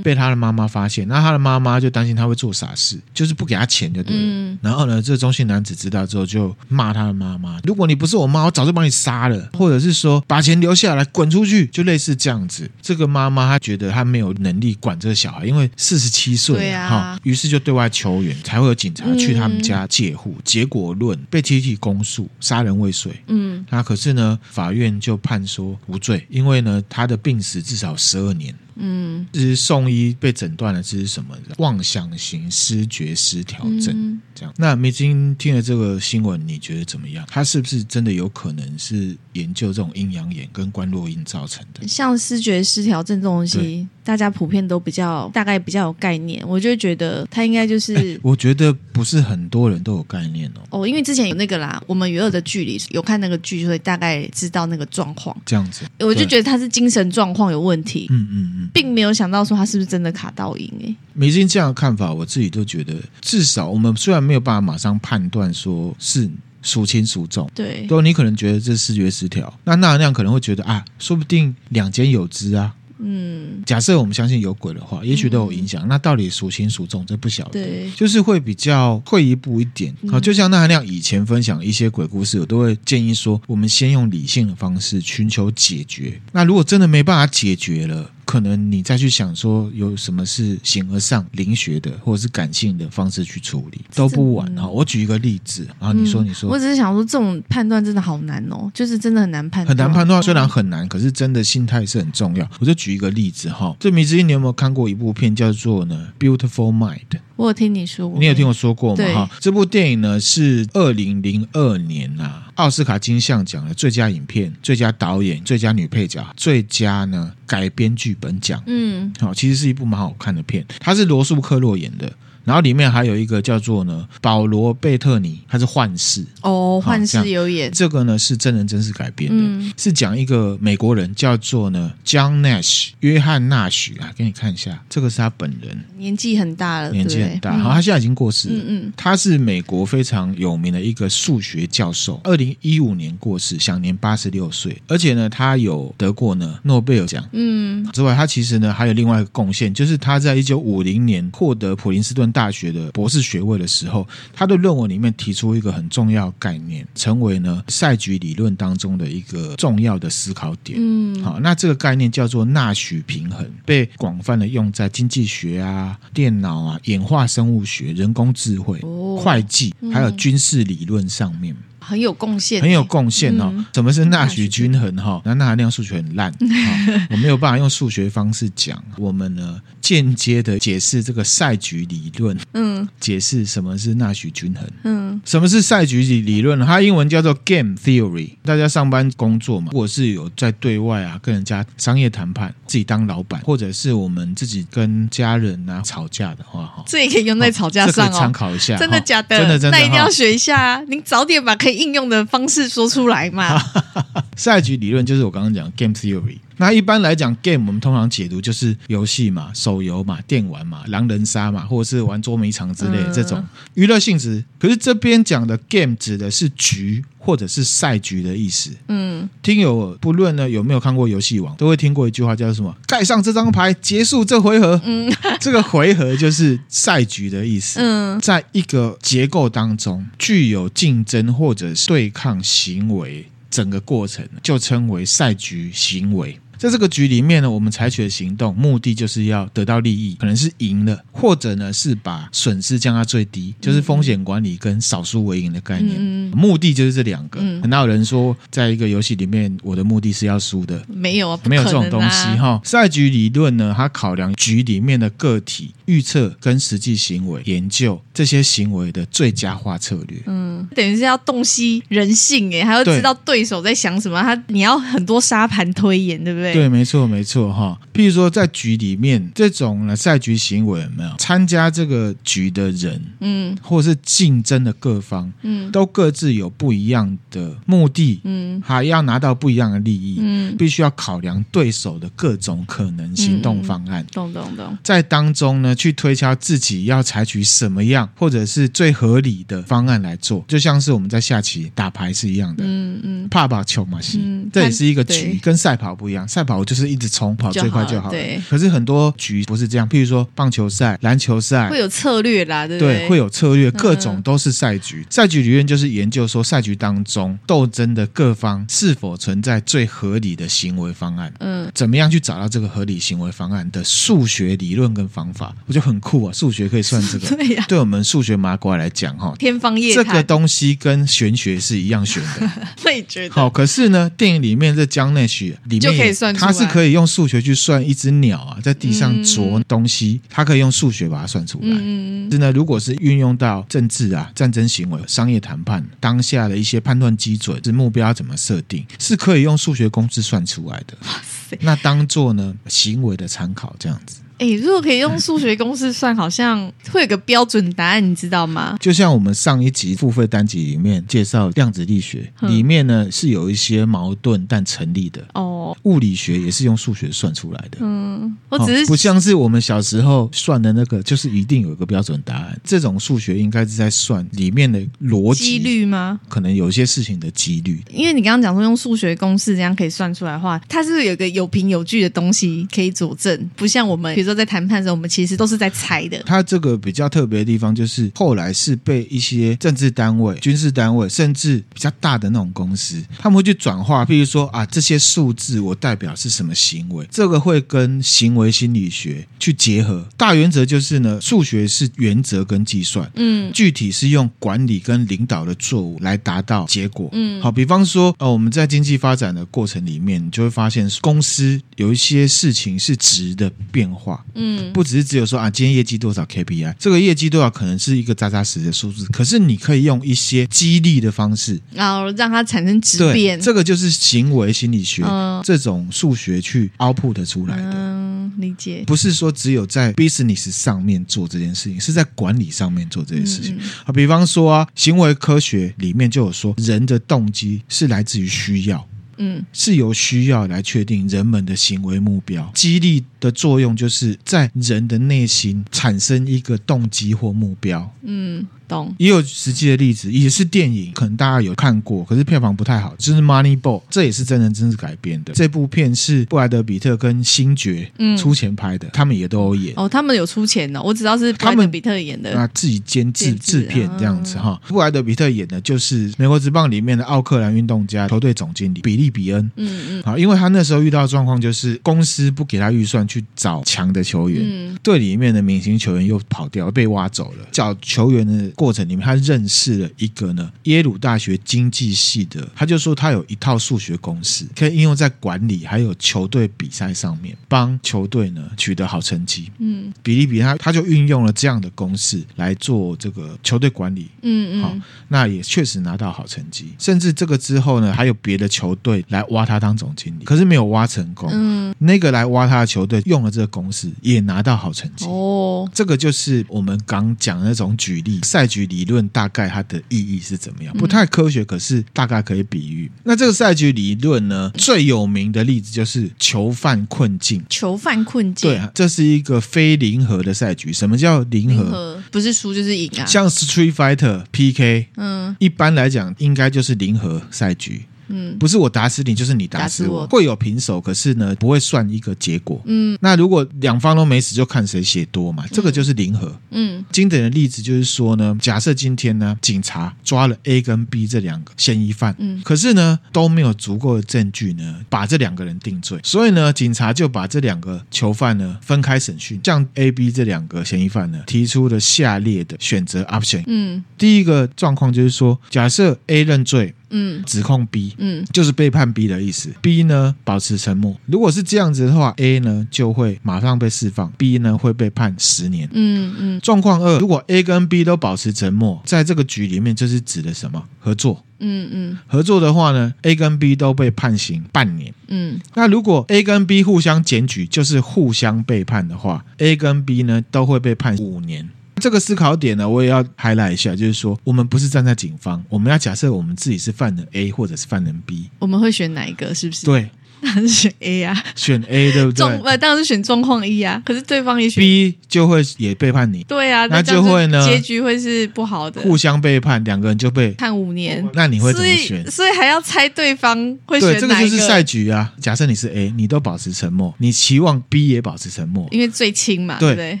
Speaker 1: 被他的妈妈发现。那他的妈妈就担心他会做傻事，就是不给他钱就对了。嗯、然后呢，这个中性男子知道之后就骂他的妈妈：“如果你不是我妈，我早就把你杀了。”或者是说把钱留下来，滚出去，就类似这样子。这个妈妈她觉得她没有能力管这个小孩，因为四十七岁哈，于、啊、是就对外求援，才会有警察去他们家借户。嗯、结果论被提起公诉，杀人未遂。嗯，那可是呢，法院就判说无罪，因为呢，他的病史至少十二年。嗯，这是送医被诊断的，这是什么？妄想型失觉失调症。嗯、这样，那梅金听了这个新闻，你觉得怎么样？他是不是真的有可能是研究这种阴阳眼跟观落阴造成的？
Speaker 2: 像失觉失调症这种东西，大家普遍都比较大概比较有概念。我就觉得他应该就是、欸，
Speaker 1: 我觉得不是很多人都有概念哦。
Speaker 2: 哦，因为之前有那个啦，我们与恶的距离有看那个剧，所以大概知道那个状况。
Speaker 1: 这样子，
Speaker 2: 我就觉得他是精神状况有问题。嗯嗯嗯。并没有想到说他是不是真的卡到阴诶，
Speaker 1: 梅金这样的看法，我自己都觉得，至少我们虽然没有办法马上判断说是孰轻孰重，
Speaker 2: 对，
Speaker 1: 都你可能觉得这是思觉失调，那那那样可能会觉得啊，说不定两间有之啊。嗯，假设我们相信有鬼的话，也许都有影响。嗯、那到底孰轻孰重，这不晓得。对，就是会比较退一步一点。好，就像那样以前分享一些鬼故事，我都会建议说，我们先用理性的方式寻求解决。那如果真的没办法解决了，可能你再去想说有什么是形而上灵学的或者是感性的方式去处理都不晚哈。我举一个例子，然后你说你说，
Speaker 2: 我只是想说这种判断真的好难哦，就是真的很难判断，
Speaker 1: 很难判断。虽然很难，可是真的心态是很重要。我就举一个例子哈，这迷之音你有没有看过一部片叫做呢《Beautiful Mind》？
Speaker 2: 我有听你说过，
Speaker 1: 你有听我说过吗？哈，这部电影呢是二零零二年啊，奥斯卡金像奖的最佳影片、最佳导演、最佳女配角、最佳呢改编剧本奖。嗯，好，其实是一部蛮好看的片，它是罗素克洛演的。然后里面还有一个叫做呢保罗贝特尼，他是幻视。
Speaker 2: 哦，幻视有演
Speaker 1: 这个呢是真人真事改编的，嗯、是讲一个美国人叫做呢 John Nash 约翰纳许。啊，给你看一下，这个是他本人，
Speaker 2: 年纪很大了，
Speaker 1: 年纪很大，好、嗯，他现在已经过世了，嗯嗯，他是美国非常有名的一个数学教授，二零一五年过世，享年八十六岁，而且呢他有得过呢诺贝尔奖，嗯，之外他其实呢还有另外一个贡献，就是他在一九五零年获得普林斯顿。大学的博士学位的时候，他的论文里面提出一个很重要概念，成为呢赛局理论当中的一个重要的思考点。嗯，好，那这个概念叫做纳许平衡，被广泛的用在经济学啊、电脑啊、演化生物学、人工智慧、哦、会计还有军事理论上面。
Speaker 2: 很有贡献，
Speaker 1: 很有贡献哦。嗯、什么是纳许均衡？哈，那那含量数学很烂，[laughs] 我没有办法用数学方式讲。我们呢，间接的解释这个赛局理论，嗯，解释什么是纳许均衡，嗯，什么是赛局理理论？它英文叫做 Game Theory。大家上班工作嘛，如果是有在对外啊跟人家商业谈判，自己当老板，或者是我们自己跟家人啊吵架的话，哈，
Speaker 2: 这也可以用在吵架上哦。
Speaker 1: 参考一下，
Speaker 2: 真的假的？
Speaker 1: 真的真的，
Speaker 2: 那一定要学一下啊！您早点把可以。应用的方式说出来嘛？[laughs]
Speaker 1: 赛局理论就是我刚刚讲 game theory，那一般来讲，game 我们通常解读就是游戏嘛、手游嘛、电玩嘛、狼人杀嘛，或者是玩捉迷藏之类的这种娱乐性质。可是这边讲的 game 指的是局或者是赛局的意思。嗯，听友不论呢有没有看过游戏王，都会听过一句话叫什么？盖上这张牌，结束这回合。嗯，[laughs] 这个回合就是赛局的意思。嗯，在一个结构当中，具有竞争或者是对抗行为，整个过程就称为赛局行为。在这个局里面呢，我们采取的行动目的就是要得到利益，可能是赢了，或者呢是把损失降到最低，就是风险管理跟少输为赢的概念。嗯、目的就是这两个。很哪有人说，在一个游戏里面，我的目的是要输的？没有啊，没有这种东西哈。赛局理论呢，它考量局里面的个体预测跟实际行为研究这些行为的最佳化策略。嗯，
Speaker 2: 等于是要洞悉人性哎，还要知道对手在想什么。他你要很多沙盘推演，对不对？
Speaker 1: 对，没错，没错，哈。譬如说，在局里面，这种呢赛局行为有没有？参加这个局的人，嗯，或者是竞争的各方，嗯，都各自有不一样的目的，嗯，还要拿到不一样的利益，嗯，必须要考量对手的各种可能行动方案，
Speaker 2: 懂懂懂，
Speaker 1: 在当中呢，去推敲自己要采取什么样或者是最合理的方案来做，就像是我们在下棋打牌是一样的，嗯嗯，怕把球嘛西，这也是一个局，跟赛跑不一样。赛跑就是一直冲，跑最快就好了。对，可是很多局不是这样，譬如说棒球赛、篮球赛
Speaker 2: 会有策略啦，对不对？
Speaker 1: 对，会有策略，各种都是赛局。嗯、赛局理论就是研究说赛局当中斗争的各方是否存在最合理的行为方案。嗯，怎么样去找到这个合理行为方案的数学理论跟方法？我觉得很酷啊！数学可以算这个，[laughs] 对呀、啊。对我们数学麻瓜来讲，哈，
Speaker 2: 天方夜谭。
Speaker 1: 这个东西跟玄学是一样玄的。[laughs]
Speaker 2: 我也觉得。
Speaker 1: 好，可是呢，电影里面这江内许里面就可以算。他是可以用数学去算一只鸟啊，在地上啄东西，他、嗯、可以用数学把它算出来。嗯，是呢，如果是运用到政治啊、战争行为、商业谈判当下的一些判断基准，是目标要怎么设定，是可以用数学公式算出来的。哇塞，那当做呢行为的参考，这样子。
Speaker 2: 哎，如果可以用数学公式算，好像会有个标准答案，你知道吗？
Speaker 1: 就像我们上一集付费单集里面介绍量子力学，里面呢是有一些矛盾但成立的哦。物理学也是用数学算出来的。嗯，我只是、哦、不像是我们小时候算的那个，就是一定有一个标准答案。这种数学应该是在算里面的逻辑
Speaker 2: 几率吗？
Speaker 1: 可能有些事情的几率。
Speaker 2: 因为你刚刚讲说用数学公式这样可以算出来的话，它是有个有凭有据的东西可以佐证？不像我们。说在谈判的时候，我们其实都是在猜的。
Speaker 1: 他这个比较特别的地方，就是后来是被一些政治单位、军事单位，甚至比较大的那种公司，他们会去转化。譬如说啊，这些数字我代表是什么行为？这个会跟行为心理学去结合。大原则就是呢，数学是原则跟计算，嗯，具体是用管理跟领导的作物来达到结果。嗯，好，比方说，呃，我们在经济发展的过程里面，你就会发现公司有一些事情是值的变化。嗯，不只是只有说啊，今天业绩多少 KPI，这个业绩多少可能是一个扎扎实实的数字，可是你可以用一些激励的方式，
Speaker 2: 然后让它产生质变。
Speaker 1: 这个就是行为心理学、嗯、这种数学去 output 出来的。
Speaker 2: 嗯，理解。
Speaker 1: 不是说只有在 business 上面做这件事情，是在管理上面做这件事情。啊、嗯，比方说啊，行为科学里面就有说，人的动机是来自于需要。嗯，是由需要来确定人们的行为目标。激励的作用就是在人的内心产生一个动机或目标。嗯。懂，也有实际的例子，也是电影，可能大家有看过，可是票房不太好。就是《Moneyball》，这也是真人真事改编的。这部片是布莱德比特跟星爵出钱拍的，嗯、他们也都有演。
Speaker 2: 哦，他们有出钱呢、哦，我只知道是布莱德比特演的，
Speaker 1: 啊，自己监制制片这样子哈。布莱德比特演的就是美国职棒里面的奥克兰运动家球队总经理比利比恩。嗯嗯，好，因为他那时候遇到的状况就是公司不给他预算去找强的球员，嗯、队里面的明星球员又跑掉被挖走了，找球员的。过程里面，他认识了一个呢，耶鲁大学经济系的，他就说他有一套数学公式，可以应用在管理还有球队比赛上面，帮球队呢取得好成绩。嗯，比利比他他就运用了这样的公式来做这个球队管理。嗯嗯，好，那也确实拿到好成绩，甚至这个之后呢，还有别的球队队来挖他当总经理，可是没有挖成功。
Speaker 2: 嗯，
Speaker 1: 那个来挖他的球队用了这个公式，也拿到好成绩。
Speaker 2: 哦，
Speaker 1: 这个就是我们刚讲的那种举例赛局理论，大概它的意义是怎么样？不太科学，可是大概可以比喻。嗯、那这个赛局理论呢，最有名的例子就是囚犯困境。
Speaker 2: 囚犯困境，
Speaker 1: 对啊，这是一个非零和的赛局。什么叫？零和
Speaker 2: 不是输就是赢啊。
Speaker 1: 像 Street Fighter PK，
Speaker 2: 嗯，
Speaker 1: 一般来讲应该就是零和赛局。
Speaker 2: 嗯，
Speaker 1: 不是我打死你，就是你打死我，死我会有平手，可是呢，不会算一个结果。
Speaker 2: 嗯，
Speaker 1: 那如果两方都没死，就看谁血多嘛，这个就是零和。
Speaker 2: 嗯，
Speaker 1: 经典的例子就是说呢，假设今天呢，警察抓了 A 跟 B 这两个嫌疑犯，
Speaker 2: 嗯，
Speaker 1: 可是呢都没有足够的证据呢，把这两个人定罪，所以呢，警察就把这两个囚犯呢分开审讯，向 A、B 这两个嫌疑犯呢提出了下列的选择 option。
Speaker 2: 嗯，
Speaker 1: 第一个状况就是说，假设 A 认罪。
Speaker 2: 嗯，
Speaker 1: 指控 B，
Speaker 2: 嗯，
Speaker 1: 就是背叛 B 的意思。B 呢，保持沉默。如果是这样子的话，A 呢就会马上被释放，B 呢会被判十年。
Speaker 2: 嗯嗯。
Speaker 1: 状况二，如果 A 跟 B 都保持沉默，在这个局里面，这是指的什么？合作。
Speaker 2: 嗯嗯。
Speaker 1: 合作的话呢，A 跟 B 都被判刑半年。
Speaker 2: 嗯。
Speaker 1: 那如果 A 跟 B 互相检举，就是互相背叛的话，A 跟 B 呢都会被判五年。这个思考点呢，我也要 highlight 一下，就是说，我们不是站在警方，我们要假设我们自己是犯人 A 或者是犯人 B，
Speaker 2: 我们会选哪一个？是不是？
Speaker 1: 对。
Speaker 2: 当然是选 A 啊，
Speaker 1: 选 A 对不对？[laughs]
Speaker 2: 状呃，当然是选状况一啊。可是对方也选
Speaker 1: B，就会也背叛你。
Speaker 2: 对啊，
Speaker 1: 那就会呢，
Speaker 2: 结局会是不好的。
Speaker 1: 互相背叛，两个人就被
Speaker 2: 判五年。
Speaker 1: 那你会怎么选？
Speaker 2: 所以，所以还要猜对方会选哪一个？
Speaker 1: 对，这个就是赛局啊。假设你是 A，你都保持沉默，你期望 B 也保持沉默，
Speaker 2: 因为最亲嘛，对不对？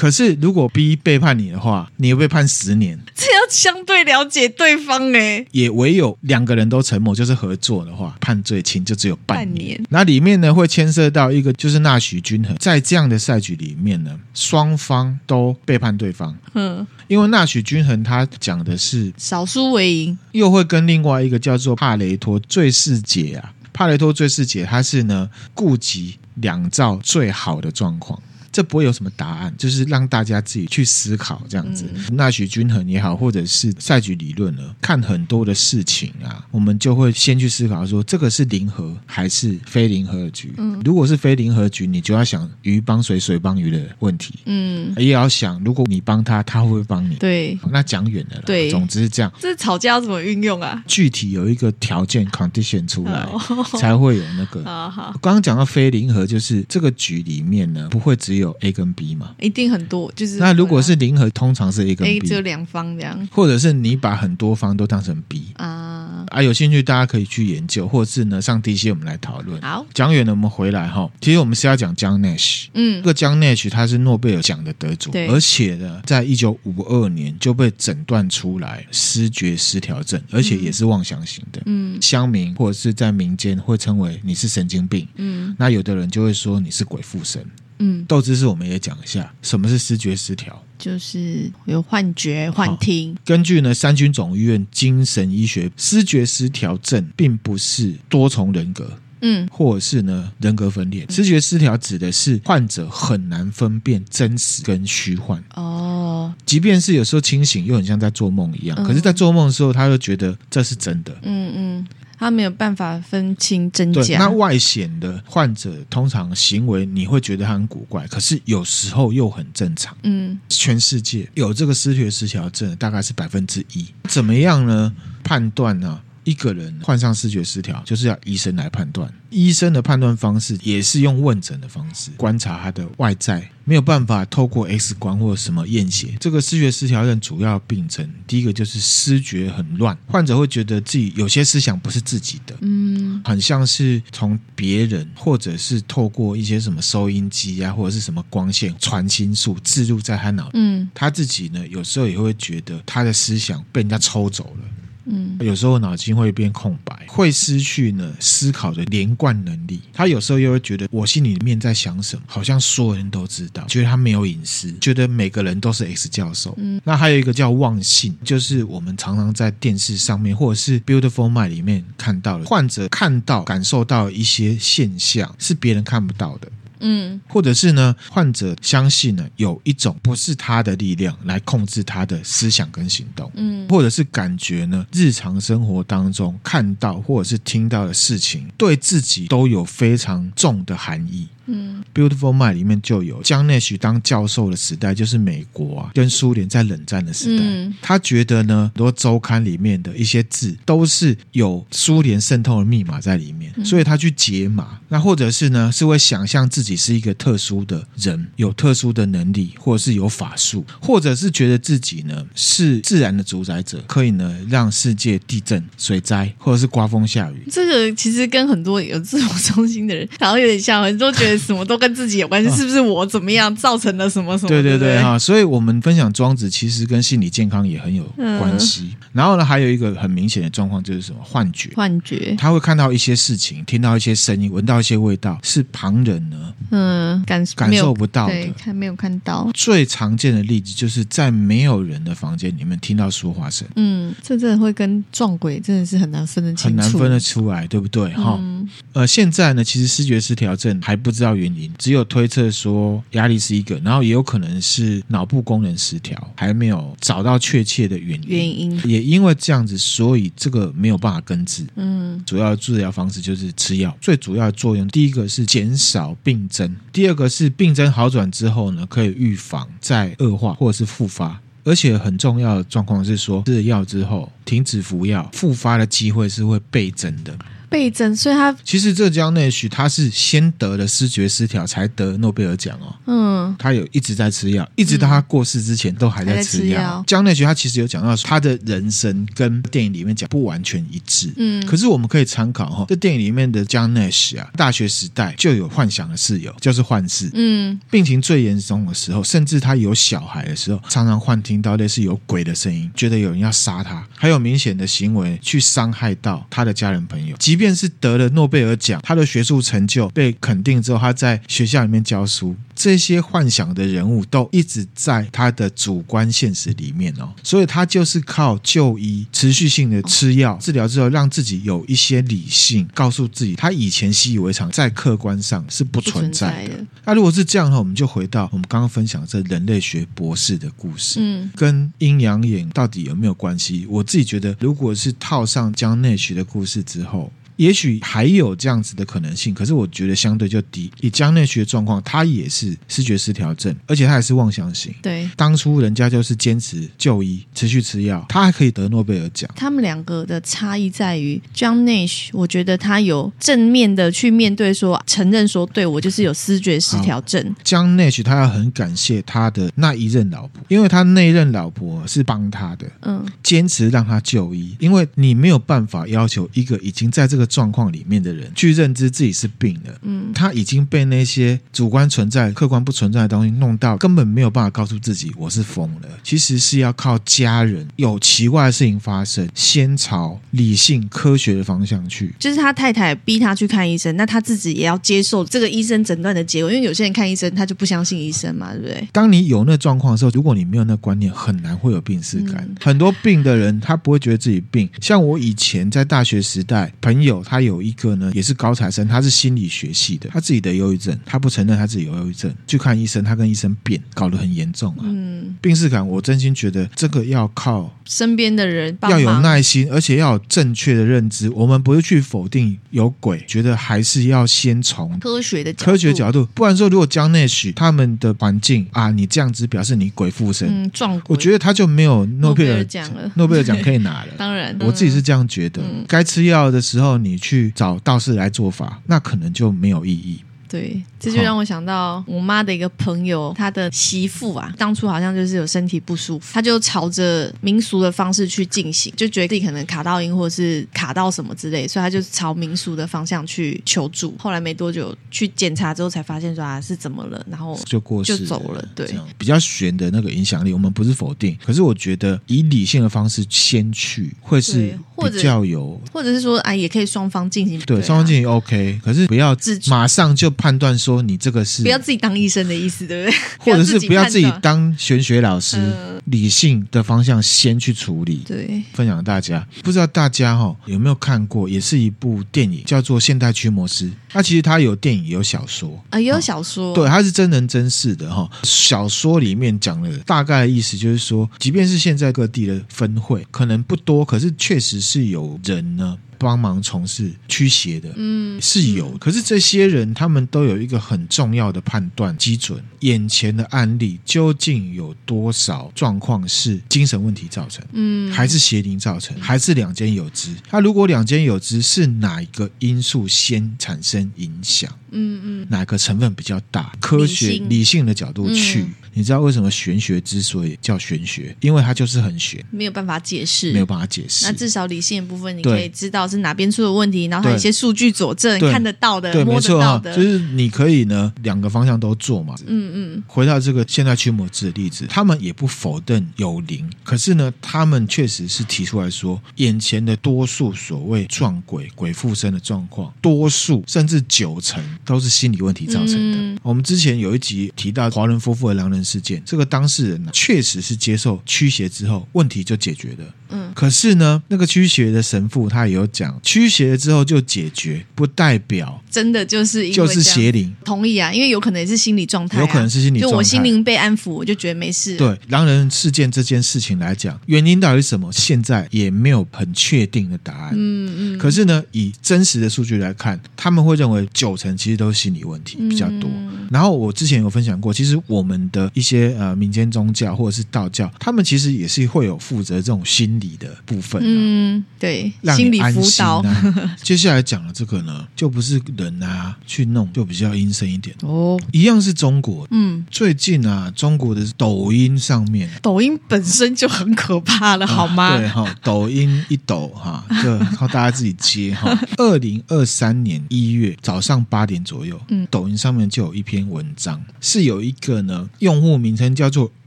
Speaker 1: 可是如果 B 背叛你的话，你会被判十年。
Speaker 2: 这要相对了解对方哎。
Speaker 1: 也唯有两个人都沉默，就是合作的话，判最轻就只有半年。那里面呢会牵涉到一个就是纳许均衡，在这样的赛局里面呢，双方都背叛对方。
Speaker 2: 嗯，
Speaker 1: 因为纳许均衡他讲的是
Speaker 2: 少输为赢，
Speaker 1: 又会跟另外一个叫做帕雷托最世解啊，帕雷托最世解，它是呢顾及两造最好的状况。这不会有什么答案，就是让大家自己去思考这样子。纳许均衡也好，或者是赛局理论呢，看很多的事情啊，我们就会先去思考说，这个是零和还是非零和的局？
Speaker 2: 嗯，
Speaker 1: 如果是非零和局，你就要想鱼帮水，水帮鱼的问题。
Speaker 2: 嗯，
Speaker 1: 也要想，如果你帮他，他会不会帮你？
Speaker 2: 对，
Speaker 1: 那讲远了啦。
Speaker 2: 对，
Speaker 1: 总之是这样。
Speaker 2: 这吵架要怎么运用啊？
Speaker 1: 具体有一个条件 condition 出来，
Speaker 2: 哦、
Speaker 1: 才会有那个。[laughs]
Speaker 2: 好好，
Speaker 1: 刚刚讲到非零和，就是这个局里面呢，不会只有 A 跟 B 嘛。
Speaker 2: 一定很多，就是
Speaker 1: 那如果是零和，通常是 A 跟 B，
Speaker 2: 只有两方这样，
Speaker 1: 或者是你把很多方都当成 B
Speaker 2: 啊。
Speaker 1: 啊，有兴趣大家可以去研究，或者是呢上 DC 我们来讨论。
Speaker 2: 好，
Speaker 1: 讲远了，我们回来哈。其实我们是要讲 John Nash，
Speaker 2: 嗯，
Speaker 1: 这个 John Nash 他是诺贝尔奖的得主，
Speaker 2: 对。
Speaker 1: 而且呢，在一九五二年就被诊断出来失觉失调症，而且也是妄想型的。
Speaker 2: 嗯，
Speaker 1: 乡民或者是在民间会称为你是神经病，
Speaker 2: 嗯，
Speaker 1: 那有的人就会说你是鬼附身。
Speaker 2: 嗯，
Speaker 1: 豆知识我们也讲一下，什么是思觉失调？
Speaker 2: 就是有幻觉、幻听。
Speaker 1: 根据呢三军总医院精神医学，思觉失调症并不是多重人格，
Speaker 2: 嗯，
Speaker 1: 或者是呢人格分裂。思觉失调指的是患者很难分辨真实跟虚幻。
Speaker 2: 哦，
Speaker 1: 即便是有时候清醒，又很像在做梦一样。
Speaker 2: 嗯、
Speaker 1: 可是，在做梦的时候，他又觉得这是真的。
Speaker 2: 嗯嗯。他没有办法分清真假。
Speaker 1: 那外显的患者通常行为你会觉得他很古怪，可是有时候又很正常。
Speaker 2: 嗯，
Speaker 1: 全世界有这个失血失调症大概是百分之一。怎么样呢？判断呢、啊？一个人患上视觉失调，就是要医生来判断。医生的判断方式也是用问诊的方式观察他的外在，没有办法透过 X 光或者什么验血。这个视觉失调症主要病症，第一个就是视觉很乱，患者会觉得自己有些思想不是自己的，
Speaker 2: 嗯，
Speaker 1: 很像是从别人或者是透过一些什么收音机啊，或者是什么光线传心术置入在他脑，
Speaker 2: 嗯，
Speaker 1: 他自己呢有时候也会觉得他的思想被人家抽走了。
Speaker 2: 嗯，
Speaker 1: 有时候脑筋会变空白，会失去呢思考的连贯能力。他有时候又会觉得我心里面在想什么，好像所有人都知道，觉得他没有隐私，觉得每个人都是 X 教授。
Speaker 2: 嗯，
Speaker 1: 那还有一个叫忘性，就是我们常常在电视上面或者是 Beautiful Mind 里面看到的，患者看到、感受到一些现象是别人看不到的。
Speaker 2: 嗯，
Speaker 1: 或者是呢，患者相信呢有一种不是他的力量来控制他的思想跟行动，
Speaker 2: 嗯，
Speaker 1: 或者是感觉呢日常生活当中看到或者是听到的事情对自己都有非常重的含义。
Speaker 2: 嗯
Speaker 1: ，Beautiful Mind 里面就有江内许当教授的时代，就是美国啊跟苏联在冷战的时代。
Speaker 2: 嗯、
Speaker 1: 他觉得呢，很多周刊里面的一些字都是有苏联渗透的密码在里面，所以他去解码。那或者是呢，是会想象自己是一个特殊的人，有特殊的能力，或者是有法术，或者是觉得自己呢是自然的主宰者，可以呢让世界地震、水灾，或者是刮风下雨。
Speaker 2: 这个其实跟很多有自我中心的人，然后有点像，很多觉得。什么都跟自己有关系，是不是我怎么样造成了什么什么？
Speaker 1: 对对对啊，所以我们分享庄子其实跟心理健康也很有关系。嗯、然后呢，还有一个很明显的状况就是什么幻觉？
Speaker 2: 幻觉，
Speaker 1: 他会看到一些事情，听到一些声音，闻到一些味道，是旁人呢
Speaker 2: 嗯感
Speaker 1: 感受不到的，
Speaker 2: 对，看没有看到。
Speaker 1: 最常见的例子就是在没有人的房间里面听到说话声。
Speaker 2: 嗯，这真的会跟撞鬼真的是很难分得清楚，
Speaker 1: 很难分得出来，对不对？哈、嗯，呃，现在呢，其实视觉失调症还不知道。原因只有推测说压力是一个，然后也有可能是脑部功能失调，还没有找到确切的原因。
Speaker 2: 原因
Speaker 1: 也因为这样子，所以这个没有办法根治。
Speaker 2: 嗯，
Speaker 1: 主要的治疗方式就是吃药。最主要的作用，第一个是减少病症，第二个是病症好转之后呢，可以预防再恶化或者是复发。而且很重要的状况是说，吃了药之后停止服药，复发的机会是会倍增的。
Speaker 2: 倍增，所以他
Speaker 1: 其实这江内许他是先得了失觉失调，才得诺贝尔奖哦。
Speaker 2: 嗯，
Speaker 1: 他有一直在吃药，一直到他过世之前都还在吃药。江内许他其实有讲到他的人生跟电影里面讲不完全一致。
Speaker 2: 嗯，
Speaker 1: 可是我们可以参考哈，这电影里面的江内许啊，大学时代就有幻想的室友，就是幻视。
Speaker 2: 嗯，
Speaker 1: 病情最严重的时候，甚至他有小孩的时候，常常幻听到类似有鬼的声音，觉得有人要杀他，还有明显的行为去伤害到他的家人朋友，即便是得了诺贝尔奖，他的学术成就被肯定之后，他在学校里面教书，这些幻想的人物都一直在他的主观现实里面哦，所以他就是靠就医、持续性的吃药治疗之后，让自己有一些理性，告诉自己他以前习以为常，在客观上是不存在的。那如果是这样的话，我们就回到我们刚刚分享这人类学博士的故事，
Speaker 2: 嗯，
Speaker 1: 跟阴阳眼到底有没有关系？我自己觉得，如果是套上江内学的故事之后。也许还有这样子的可能性，可是我觉得相对就低。以江内许的状况，他也是视觉失调症，而且他也是妄想型。
Speaker 2: 对，
Speaker 1: 当初人家就是坚持就医，持续吃药，他还可以得诺贝尔奖。
Speaker 2: 他们两个的差异在于，江内许，我觉得他有正面的去面对说，说承认说，对我就是有视觉失调症。
Speaker 1: 江内许他要很感谢他的那一任老婆，因为他那一任老婆是帮他的，
Speaker 2: 嗯，
Speaker 1: 坚持让他就医，因为你没有办法要求一个已经在这个。状况里面的人去认知自己是病了，
Speaker 2: 嗯，
Speaker 1: 他已经被那些主观存在、客观不存在的东西弄到，根本没有办法告诉自己我是疯了。其实是要靠家人有奇怪的事情发生，先朝理性科学的方向去。
Speaker 2: 就是他太太逼他去看医生，那他自己也要接受这个医生诊断的结果，因为有些人看医生他就不相信医生嘛，对不对？
Speaker 1: 当你有那状况的时候，如果你没有那观念，很难会有病耻感。嗯、很多病的人他不会觉得自己病，像我以前在大学时代朋友。他有一个呢，也是高材生，他是心理学系的，他自己的忧郁症，他不承认他自己有忧郁症，去看医生，他跟医生辩，搞得很严重啊。
Speaker 2: 嗯，
Speaker 1: 病识感，我真心觉得这个要靠
Speaker 2: 身边的人
Speaker 1: 要有耐心，而且要有正确的认知。我们不是去否定有鬼，觉得还是要先从
Speaker 2: 科学的
Speaker 1: 科学角度，不然说如果江内许他们的环境啊，你这样子表示你鬼附身，
Speaker 2: 嗯，撞鬼，
Speaker 1: 我觉得他就没有诺贝尔
Speaker 2: 奖了，
Speaker 1: 诺贝尔奖可以拿了。[laughs]
Speaker 2: 当然，
Speaker 1: 我自己是这样觉得，
Speaker 2: 嗯、
Speaker 1: 该吃药的时候你。去找道士来做法，那可能就没有意义。
Speaker 2: 对，这就让我想到我妈的一个朋友，她的媳妇啊，当初好像就是有身体不舒服，她就朝着民俗的方式去进行，就觉得自己可能卡到音或者是卡到什么之类，所以她就朝民俗的方向去求助。后来没多久去检查之后，才发现说啊是怎么了，然后
Speaker 1: 就过世
Speaker 2: 就走了。对，
Speaker 1: 比较悬的那个影响力，我们不是否定，可是我觉得以理性的方式先去，会是比较有，
Speaker 2: 或者，是说哎，也可以双方进行，
Speaker 1: 对，双、啊、方进行 OK，可是不要自马上就。判断说你这个是
Speaker 2: 不要自己当医生的意思，对不对？[laughs]
Speaker 1: 或者是不要自己当玄学老师。
Speaker 2: 嗯
Speaker 1: 理性的方向先去处理。
Speaker 2: 对，
Speaker 1: 分享给大家，不知道大家哈有没有看过，也是一部电影，叫做《现代驱魔师》。它其实它有电影，有小说
Speaker 2: 啊，也有小说。
Speaker 1: 对，它是真人真事的哈。小说里面讲了大概的意思，就是说，即便是现在各地的分会可能不多，可是确实是有人呢。帮忙从事驱邪的，嗯，是有。可是这些人，他们都有一个很重要的判断基准：眼前的案例究竟有多少状况是精神问题造成，嗯，还是邪灵造成，还是两间有之？他如果两间有之，是哪一个因素先产生影响？嗯嗯，哪个成分比较大？科学理性，的角度去。嗯你知道为什么玄学之所以叫玄学？因为它就是很玄，
Speaker 2: 没有办法解释，
Speaker 1: 没有办法解释。
Speaker 2: 那至少理性的部分，你可以知道是哪边出了问题，然后还有一些数据佐证，看得到的，
Speaker 1: 对，
Speaker 2: 摸得到的，
Speaker 1: 没错，就是你可以呢两个方向都做嘛。嗯嗯。回到这个现代驱魔师的例子，他们也不否认有灵，可是呢，他们确实是提出来说，眼前的多数所谓撞鬼、鬼附身的状况，多数甚至九成都是心理问题造成的。嗯、我们之前有一集提到华伦夫妇的狼人事件，这个当事人呢，确实是接受驱邪之后，问题就解决了。嗯，可是呢，那个驱邪的神父他也有讲，驱邪了之后就解决，不代表
Speaker 2: 真的就是因为
Speaker 1: 就是邪灵。
Speaker 2: 同意啊，因为有可能也是心理状态啊，
Speaker 1: 有可能是心理状态。
Speaker 2: 就我心灵被安抚，我就觉得没事。
Speaker 1: 对，狼人事件这件事情来讲，原因到底是什么？现在也没有很确定的答案。嗯嗯。可是呢，以真实的数据来看，他们会认为九成其实都是心理问题比较多。嗯。然后我之前有分享过，其实我们的一些呃民间宗教或者是道教，他们其实也是会有负责这种心理的部分。
Speaker 2: 嗯，对，
Speaker 1: 让你安心啊。心理辅导。[laughs] [laughs] 接下来讲的这个呢，就不是人啊去弄，就比较阴森一点哦。一样是中国，嗯，最近啊，中国的抖音上面，
Speaker 2: 抖音本身就很可怕了，好吗？
Speaker 1: 啊、对哈，抖音一抖哈，就靠大家自己接哈。[laughs] 二零二三年一月早上八点左右，嗯，抖音上面就有一篇文章，是有一个呢用户名称叫做“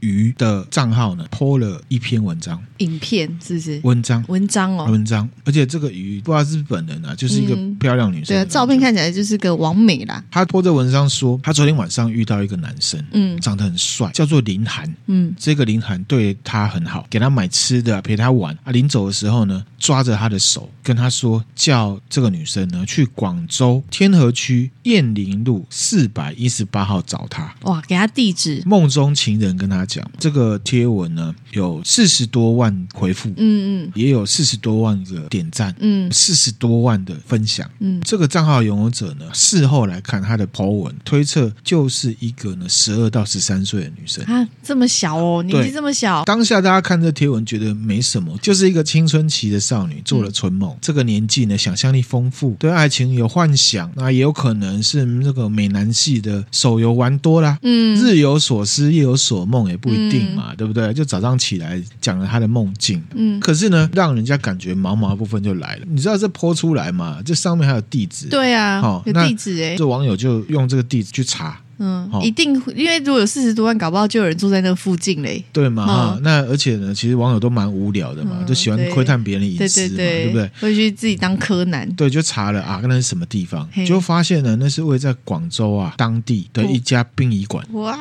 Speaker 1: 鱼”的账号呢，po 了一篇文章，
Speaker 2: 影片是不是？
Speaker 1: 文章。
Speaker 2: 文章哦，
Speaker 1: 文章，而且这个鱼不知道是本人啊，就是一个漂亮女生。
Speaker 2: 对啊，照片看起来就是个完美啦。
Speaker 1: 她泼这文章说，她昨天晚上遇到一个男生，嗯，长得很帅，叫做林涵，嗯，这个林涵对她很好，给她买吃的，陪她玩啊。临走的时候呢，抓着她的手，跟她说，叫这个女生呢去广州天河区燕林路四百一十八号找她。
Speaker 2: 哇，给她地址。
Speaker 1: 梦中情人跟他讲，这个贴文呢有四十多万回复，嗯嗯，也有。有四十多万个点赞，嗯，四十多万的分享，嗯，这个账号拥有者呢，事后来看他的 po 文，推测就是一个呢十二到十三岁的女生。
Speaker 2: 啊，这么小哦，年纪这么小。
Speaker 1: 当下大家看这贴文觉得没什么，就是一个青春期的少女做了春梦。嗯、这个年纪呢，想象力丰富，对爱情有幻想，那也有可能是那个美男系的手游玩多啦，嗯，日有所思夜有所梦也不一定嘛，嗯、对不对？就早上起来讲了他的梦境，嗯，可是呢，让人家感觉毛毛的部分就来了，你知道这泼出来嘛？这上面还有地址，
Speaker 2: 对啊，哦、有地址哎，
Speaker 1: 这网友就用这个地址去查。
Speaker 2: 嗯，一定，因为如果有四十多万，搞不好就有人住在那附近嘞。
Speaker 1: 对嘛？哈，那而且呢，其实网友都蛮无聊的嘛，就喜欢窥探别人的隐私嘛，对不对？
Speaker 2: 会去自己当柯南。
Speaker 1: 对，就查了啊，那是什么地方？就发现呢，那是位在广州啊当地的一家殡仪馆。哇，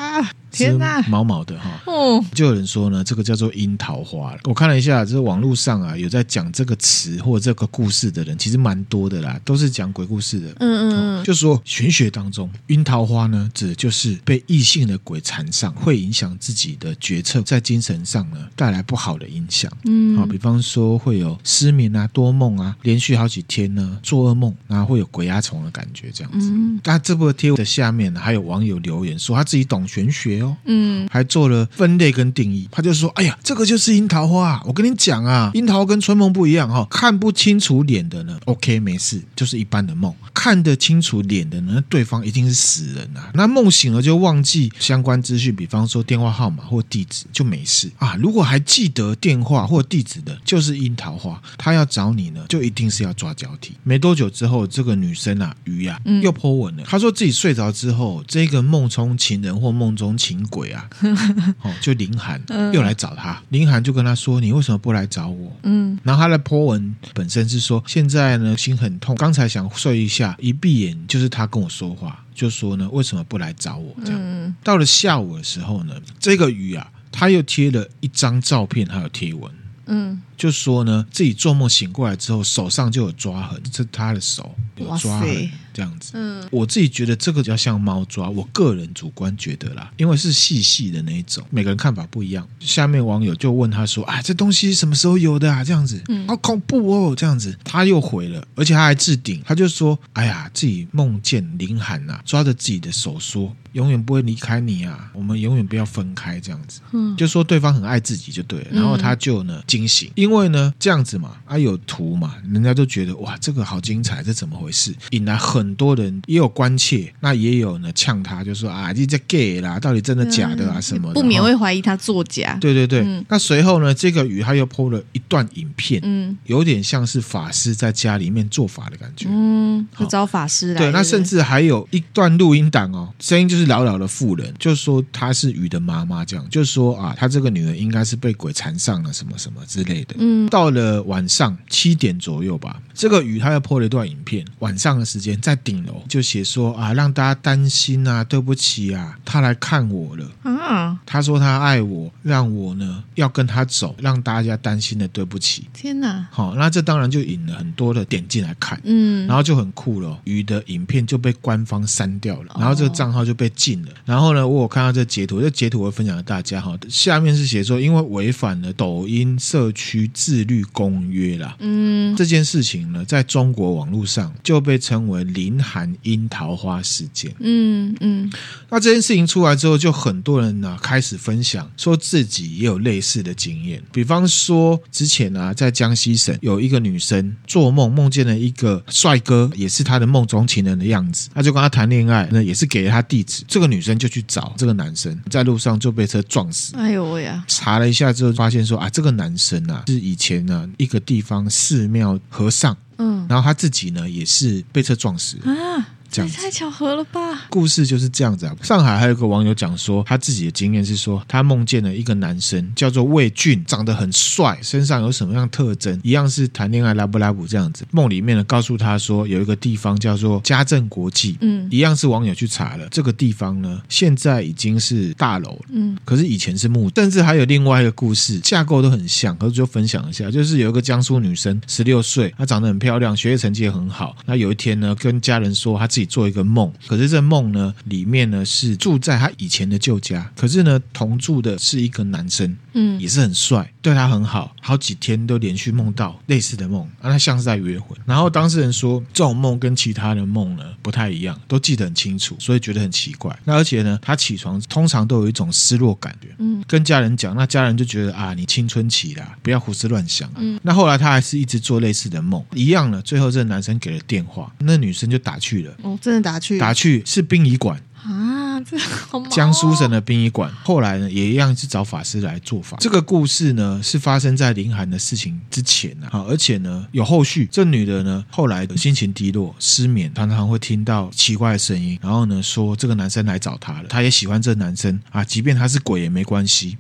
Speaker 1: 天哪，毛毛的哈。哦，就有人说呢，这个叫做樱桃花。我看了一下，这个网络上啊，有在讲这个词或这个故事的人，其实蛮多的啦，都是讲鬼故事的。嗯嗯嗯，就说玄学当中，樱桃花呢，指的就是被异性的鬼缠上，会影响自己的决策，在精神上呢带来不好的影响。嗯，好，比方说会有失眠啊、多梦啊，连续好几天呢做噩梦，然后会有鬼压床的感觉，这样子。嗯，但这部贴的下面呢，还有网友留言说他自己懂玄学哦，嗯，还做了分类跟定义。他就说：“哎呀，这个就是樱桃花。我跟你讲啊，樱桃跟春梦不一样哈，看不清楚脸的呢，OK 没事，就是一般的梦；看得清楚脸的呢，对方一定是死人啊。那梦醒了就忘。”忘记相关资讯，比方说电话号码或地址就没事啊。如果还记得电话或地址的，就是樱桃花。他要找你呢，就一定是要抓交替。没多久之后，这个女生啊，鱼啊，又 po 文了。她说自己睡着之后，这个梦中情人或梦中情鬼啊，[laughs] 哦，就林涵又来找他。林涵就跟他说：“你为什么不来找我？”嗯，然后他的 po 文本身是说：“现在呢，心很痛，刚才想睡一下，一闭眼就是他跟我说话。”就说呢，为什么不来找我？这样，到了下午的时候呢，这个鱼啊。他又贴了一张照片，还有贴文。嗯，就说呢，自己做梦醒过来之后，手上就有抓痕，这是他的手有抓痕。这样子，嗯，我自己觉得这个比较像猫抓，我个人主观觉得啦，因为是细细的那一种，每个人看法不一样。下面网友就问他说：“啊，这东西什么时候有的啊？这样子，嗯，好恐怖哦，这样子。”他又回了，而且他还置顶，他就说：“哎呀，自己梦见林涵呐，抓着自己的手说，永远不会离开你啊，我们永远不要分开。”这样子，嗯，就说对方很爱自己就对了。然后他就呢惊醒，因为呢这样子嘛，啊有图嘛，人家都觉得哇，这个好精彩，这怎么回事？引来很。多人也有关切，那也有呢呛他，就说啊，你这 gay 啦，到底真的假的啊？什么的？
Speaker 2: 不免会怀疑他作假。
Speaker 1: 对对对。嗯、那随后呢，这个鱼他又 po 了一段影片，嗯，有点像是法师在家里面做法的感觉，
Speaker 2: 嗯，就找法师来。
Speaker 1: 对，那甚至还有一段录音档哦，声音就是老老的妇人，就说她是鱼的妈妈，这样，就说啊，她这个女儿应该是被鬼缠上了，什么什么之类的。嗯，到了晚上七点左右吧，这个雨他又 po 了一段影片，晚上的时间在。顶楼就写说啊，让大家担心啊，对不起啊，他来看我了啊。他说他爱我，让我呢要跟他走，让大家担心的，对不起。
Speaker 2: 天哪！
Speaker 1: 好，那这当然就引了很多的点进来看，嗯，然后就很酷了。鱼的影片就被官方删掉了，然后这个账号就被禁了。然后呢，我有看到这截图，这截图我会分享给大家哈。下面是写说，因为违反了抖音社区自律公约啦，嗯，这件事情呢，在中国网络上就被称为。林寒樱桃花事件，嗯嗯，那这件事情出来之后，就很多人呢、啊、开始分享，说自己也有类似的经验。比方说，之前呢、啊、在江西省有一个女生做梦，梦见了一个帅哥，也是她的梦中情人的样子，她就跟他谈恋爱，那也是给了他地址。这个女生就去找这个男生，在路上就被车撞死。
Speaker 2: 哎呦喂呀！查
Speaker 1: 了一下之后，发现说啊，这个男生啊是以前呢一个地方寺庙和尚。嗯，然后他自己呢，也是被车撞死啊。
Speaker 2: 这太巧合了吧！
Speaker 1: 故事就是这样子啊。上海还有个网友讲说，他自己的经验是说，他梦见了一个男生叫做魏俊，长得很帅，身上有什么样特征？一样是谈恋爱拉布拉布这样子。梦里面呢，告诉他说有一个地方叫做家政国际，嗯，一样是网友去查了这个地方呢，现在已经是大楼了，嗯，可是以前是木，甚至还有另外一个故事，架构都很像，可是就分享一下，就是有一个江苏女生，十六岁，她长得很漂亮，学业成绩也很好。那有一天呢，跟家人说她自己。做一个梦，可是这梦呢，里面呢是住在他以前的旧家，可是呢同住的是一个男生，嗯，也是很帅，对他很好，好几天都连续梦到类似的梦，啊，他像是在约会。然后当事人说，这种梦跟其他的梦呢不太一样，都记得很清楚，所以觉得很奇怪。那而且呢，他起床通常都有一种失落感觉，嗯，跟家人讲，那家人就觉得啊，你青春期啦，不要胡思乱想啊。嗯，那后来他还是一直做类似的梦，一样了，最后这个男生给了电话，那女生就打去了。
Speaker 2: 哦真的打去？
Speaker 1: 打去是殡仪馆
Speaker 2: 啊，这好哦，
Speaker 1: 江苏省的殡仪馆。后来呢，也一样是找法师来做法。这个故事呢，是发生在林涵的事情之前，啊，而且呢有后续。这女的呢，后来的心情低落、失眠，常常会听到奇怪的声音，然后呢说这个男生来找她了，她也喜欢这个男生啊，即便他是鬼也没关系。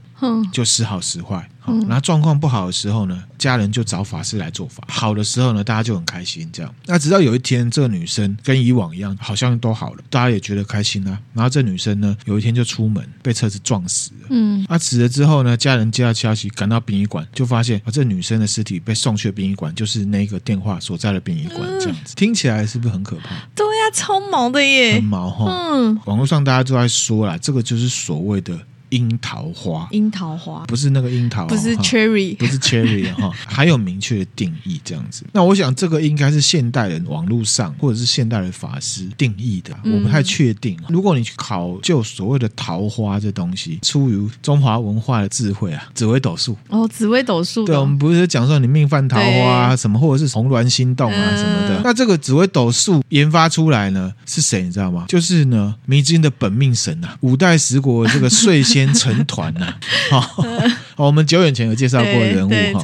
Speaker 1: 就时好时坏，好，然后状况不好的时候呢，家人就找法师来做法；好的时候呢，大家就很开心。这样，那直到有一天，这个女生跟以往一样，好像都好了，大家也觉得开心啊。然后这女生呢，有一天就出门被车子撞死了。嗯，那死了之后呢，家人接到消息，赶到殡仪馆，就发现啊，这女生的尸体被送去殡仪馆，就是那个电话所在的殡仪馆。这样子听起来是不是很可怕？
Speaker 2: 对呀，超毛的耶，
Speaker 1: 很毛哈。嗯，网络上大家都在说啦，这个就是所谓的。樱桃花，
Speaker 2: 樱桃花
Speaker 1: 不是那个樱桃，
Speaker 2: 不是 cherry，
Speaker 1: 不是 cherry 哈，还有明确的定义这样子。那我想这个应该是现代人网络上或者是现代的法师定义的，我不太确定。如果你去考究所谓的桃花这东西，出于中华文化的智慧啊，紫微斗数
Speaker 2: 哦，紫微斗数，
Speaker 1: 对，我们不是讲说你命犯桃花啊什么，或者是红鸾心动啊什么的。那这个紫微斗数研发出来呢是谁？你知道吗？就是呢迷津的本命神啊，五代十国这个睡仙。成团呐，好。哦，我们久远前有介绍过人物哈。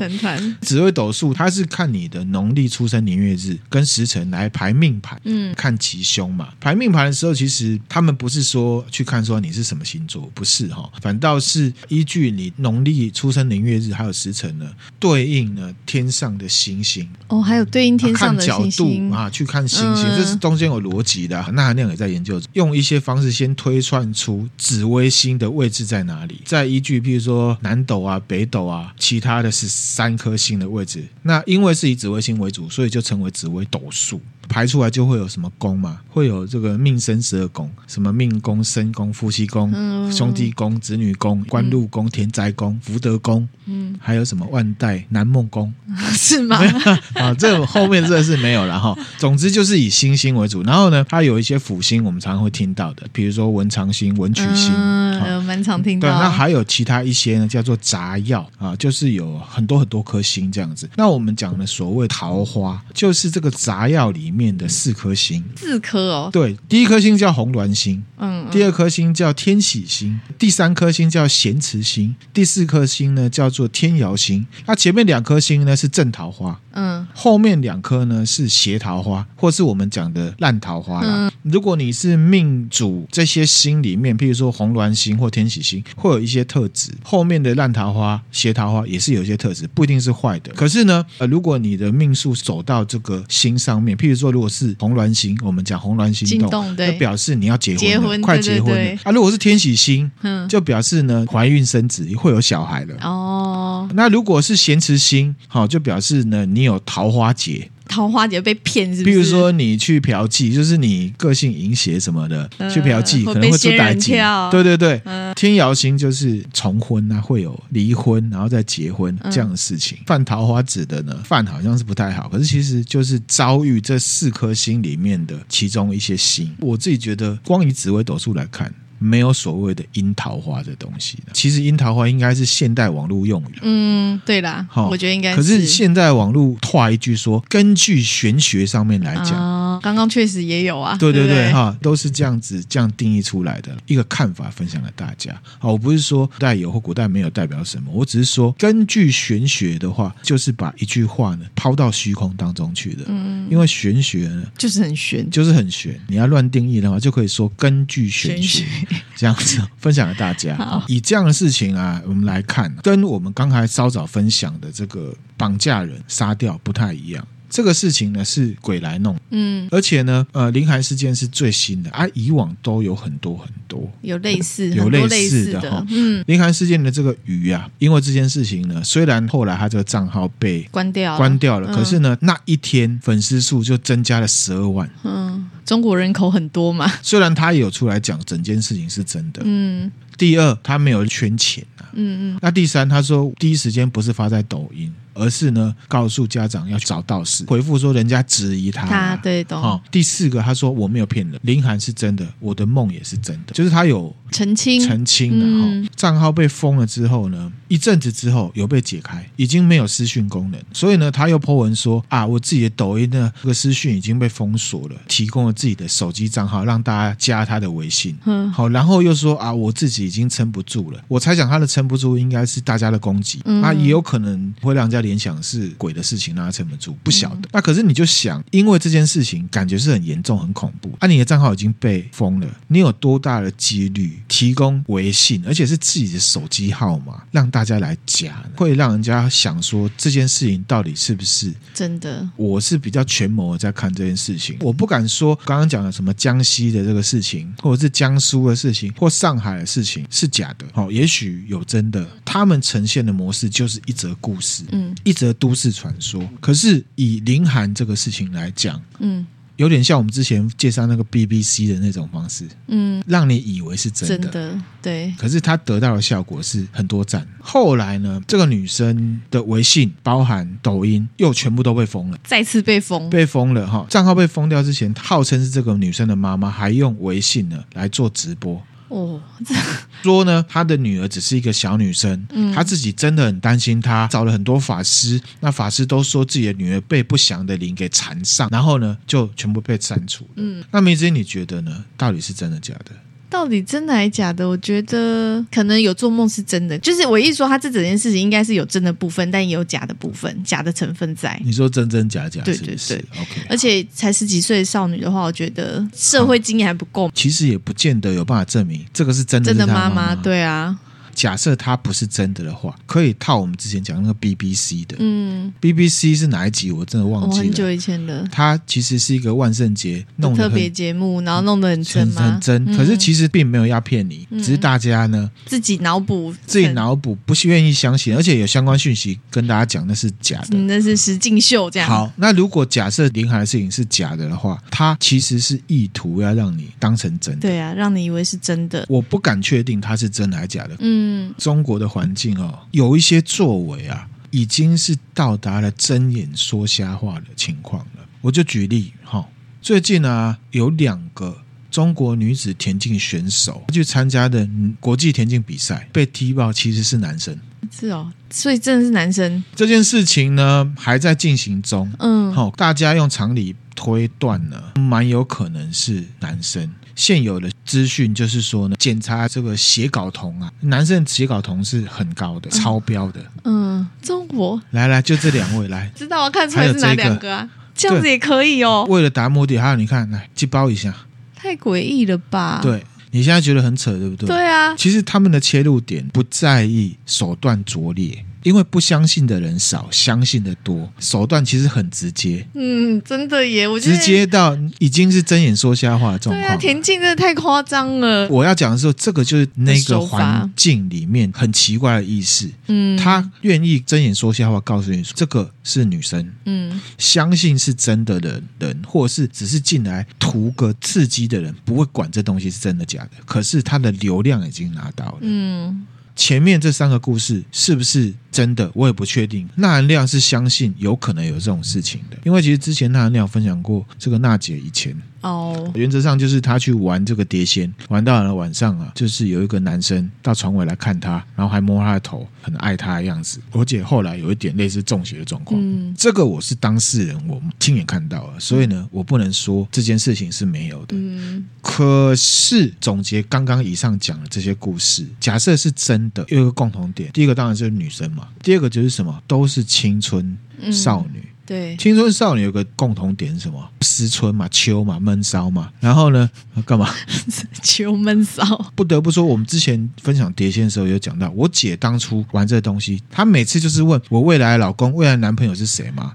Speaker 1: 紫微斗数，它是看你的农历出生年月日跟时辰来排命盘，嗯，看吉凶嘛。排命盘的时候，其实他们不是说去看说你是什么星座，不是哈，反倒是依据你农历出生年月日还有时辰呢，对应呢天上的星星。
Speaker 2: 哦，还有对应天上的星星。
Speaker 1: 角度啊，去看星星，嗯、这是中间有逻辑的。那含亮也在研究，用一些方式先推算出紫微星的位置在哪里，再依据譬如说南斗啊、北斗啊，其他的是三颗星的位置。那因为是以紫微星为主，所以就称为紫微斗数。排出来就会有什么宫嘛？会有这个命生十二宫，什么命宫、身宫、夫妻宫、嗯、兄弟宫、子女宫、官禄宫、田宅宫、福德宫，嗯，还有什么万代南梦宫？[laughs]
Speaker 2: 是吗？[laughs]
Speaker 1: 啊，这后面这是没有了哈。总之就是以星星为主，然后呢，它有一些辅星，我们常常会听到的，比如说文昌星、文曲星，
Speaker 2: 嗯，蛮常听到。
Speaker 1: 对，那还有其他一些呢，叫做杂药啊，就是有很多很多颗星这样子。那我们讲的所谓桃花，就是这个杂药里面。面的四颗星，
Speaker 2: 四颗哦，
Speaker 1: 对，第一颗星叫红鸾星，嗯，第二颗星叫天喜星，第三颗星叫咸池星，第四颗星呢叫做天姚星。那前面两颗星呢是正桃花，嗯，后面两颗呢是邪桃花，或是我们讲的烂桃花啦。嗯，如果你是命主这些星里面，譬如说红鸾星或天喜星，会有一些特质。后面的烂桃花、邪桃花也是有一些特质，不一定是坏的。可是呢，呃，如果你的命数走到这个星上面，譬如说。如果是红鸾星，我们讲红鸾星动，就表示你要结婚，结婚快结婚了。啊，如果是天喜星，嗯，就表示呢怀孕生子会有小孩了。哦，那如果是咸池星，好，就表示呢你有桃花劫。
Speaker 2: 桃花劫被骗是不是？
Speaker 1: 比如说你去嫖妓，就是你个性淫邪什么的，呃、去嫖妓可能会出歹境。对对对，呃、天姚星就是重婚啊，会有离婚然后再结婚这样的事情。犯、呃、桃花指的呢，犯好像是不太好，可是其实就是遭遇这四颗星里面的其中一些星。我自己觉得，光以紫微斗数来看。没有所谓的樱桃花的东西的，其实樱桃花应该是现代网络用语。
Speaker 2: 嗯，对啦，好，我觉得应该是。
Speaker 1: 可是现代网络话一句说，根据玄学上面来讲，
Speaker 2: 哦，刚刚确实也有啊。
Speaker 1: 对对对，哈，都是这样子这样定义出来的一个看法，分享给大家。好，我不是说古代有或古代没有代表什么，我只是说根据玄学的话，就是把一句话呢抛到虚空当中去的。嗯，因为玄学呢
Speaker 2: 就是很玄，
Speaker 1: 就是很玄。你要乱定义的话，就可以说根据玄学。[laughs] 这样子分享给大家，好以这样的事情啊，我们来看，跟我们刚才稍早分享的这个绑架人、杀掉不太一样。这个事情呢是鬼来弄，嗯，而且呢，呃，林寒事件是最新的啊，以往都有很多很多。
Speaker 2: 有类似
Speaker 1: 有类似的哈，嗯，林寒事件的这个鱼啊，因为这件事情呢，虽然后来他这个账号被关掉关掉了，可是呢，那一天粉丝数就增加了十二万，
Speaker 2: 嗯，中国人口很多嘛，
Speaker 1: 虽然他也有出来讲整件事情是真的，嗯，第二他没有圈钱啊，嗯嗯，那第三他说第一时间不是发在抖音。而是呢，告诉家长要去找道士回复说，人家质疑他，
Speaker 2: 他对懂。
Speaker 1: 哦，第四个他说我没有骗人，林涵是真的，我的梦也是真的，就是他有
Speaker 2: 澄清
Speaker 1: 澄清了哈。嗯、账号被封了之后呢，一阵子之后有被解开，已经没有私讯功能，所以呢，他又 po 文说啊，我自己的抖音呢这个私讯已经被封锁了，提供了自己的手机账号让大家加他的微信。嗯，好，然后又说啊，我自己已经撑不住了。我猜想他的撑不住应该是大家的攻击，嗯、啊，也有可能会让人家。联想是鬼的事情，让他撑不住，不晓得。那可是你就想，因为这件事情感觉是很严重、很恐怖。啊，你的账号已经被封了，你有多大的几率提供微信，而且是自己的手机号码，让大家来讲，会让人家想说这件事情到底是不是
Speaker 2: 真的？
Speaker 1: 我是比较权谋的在看这件事情，我不敢说刚刚讲的什么江西的这个事情，或者是江苏的事情，或上海的事情是假的。好，也许有真的，他们呈现的模式就是一则故事。嗯。一则都市传说，可是以林寒这个事情来讲，嗯，有点像我们之前介绍那个 BBC 的那种方式，嗯，让你以为是真的，
Speaker 2: 真的，对。
Speaker 1: 可是他得到的效果是很多赞。后来呢，这个女生的微信、包含抖音，又全部都被封了，
Speaker 2: 再次被封，
Speaker 1: 被封了哈。账号被封掉之前，号称是这个女生的妈妈，还用微信呢来做直播。哦，[laughs] 说呢，他的女儿只是一个小女生，嗯，他自己真的很担心她，找了很多法师，那法师都说自己的女儿被不祥的灵给缠上，然后呢，就全部被删除。嗯，那梅子，你觉得呢？到底是真的假的？
Speaker 2: 到底真的还是假的？我觉得可能有做梦是真的，就是我一说他这整件事情应该是有真的部分，但也有假的部分，假的成分在。
Speaker 1: 你说真真假假，
Speaker 2: 对对对
Speaker 1: ，OK。
Speaker 2: 而且才十几岁的少女的话，我觉得社会经验还不够。
Speaker 1: 其实也不见得有办法证明这个是真的
Speaker 2: 真的妈妈，对啊。
Speaker 1: 假设它不是真的的话，可以套我们之前讲那个 BBC 的。嗯，BBC 是哪一集？我真的忘记了。
Speaker 2: 很久以前的。
Speaker 1: 它其实是一个万圣节弄的
Speaker 2: 特别节目，然后弄得很真吗？
Speaker 1: 很真。可是其实并没有要骗你，只是大家呢
Speaker 2: 自己脑补，
Speaker 1: 自己脑补，不是愿意相信，而且有相关讯息跟大家讲那是假的，
Speaker 2: 那是实境秀这样。
Speaker 1: 好，那如果假设林海的事情是假的的话，他其实是意图要让你当成真的。
Speaker 2: 对啊，让你以为是真的。
Speaker 1: 我不敢确定他是真的还是假的。嗯，中国的。环境哦，有一些作为啊，已经是到达了睁眼说瞎话的情况了。我就举例哈，最近啊，有两个中国女子田径选手去参加的国际田径比赛，被踢爆其实是男生。
Speaker 2: 是哦，所以真的是男生。
Speaker 1: 这件事情呢，还在进行中。嗯，好，大家用常理推断呢，蛮有可能是男生。现有的资讯就是说呢，检查这个血睾酮啊，男生血睾酮是很高的，超标的。
Speaker 2: 嗯，中国
Speaker 1: 来来，就这两位来，[laughs]
Speaker 2: 知道我看出来是哪两个啊？这样子也可以哦。
Speaker 1: 为了达目的，还有你看，来寄包一下，
Speaker 2: 太诡异了吧？
Speaker 1: 对，你现在觉得很扯，对不对？
Speaker 2: 对啊，
Speaker 1: 其实他们的切入点不在意手段拙劣。因为不相信的人少，相信的多，手段其实很直接。
Speaker 2: 嗯，真的耶，我
Speaker 1: 直接到已经是睁眼说瞎话的状况。对啊，
Speaker 2: 田径真的太夸张了。
Speaker 1: 我要讲的时候，这个就是那个环境里面很奇怪的意思。嗯，他愿意睁眼说瞎话，告诉你说这个是女生。嗯，相信是真的的人，或是只是进来图个刺激的人，不会管这东西是真的假的。可是他的流量已经拿到了。嗯。前面这三个故事是不是真的？我也不确定。纳兰亮是相信有可能有这种事情的，因为其实之前纳兰亮分享过这个娜姐以前。哦，oh. 原则上就是他去玩这个碟仙，玩到了晚上啊，就是有一个男生到床尾来看他，然后还摸他的头，很爱他的样子。而且后来有一点类似中邪的状况，嗯，这个我是当事人，我亲眼看到了，所以呢，我不能说这件事情是没有的。嗯，可是总结刚刚以上讲的这些故事，假设是真的，有一个共同点，第一个当然就是女生嘛，第二个就是什么，都是青春少女。嗯
Speaker 2: 对，
Speaker 1: 青春少女有个共同点是什么？思春嘛，秋嘛，闷骚嘛。然后呢，干嘛？[laughs]
Speaker 2: 秋闷骚。
Speaker 1: 不得不说，我们之前分享碟仙的时候有讲到，我姐当初玩这个东西，她每次就是问我未来的老公、未来的男朋友是谁嘛。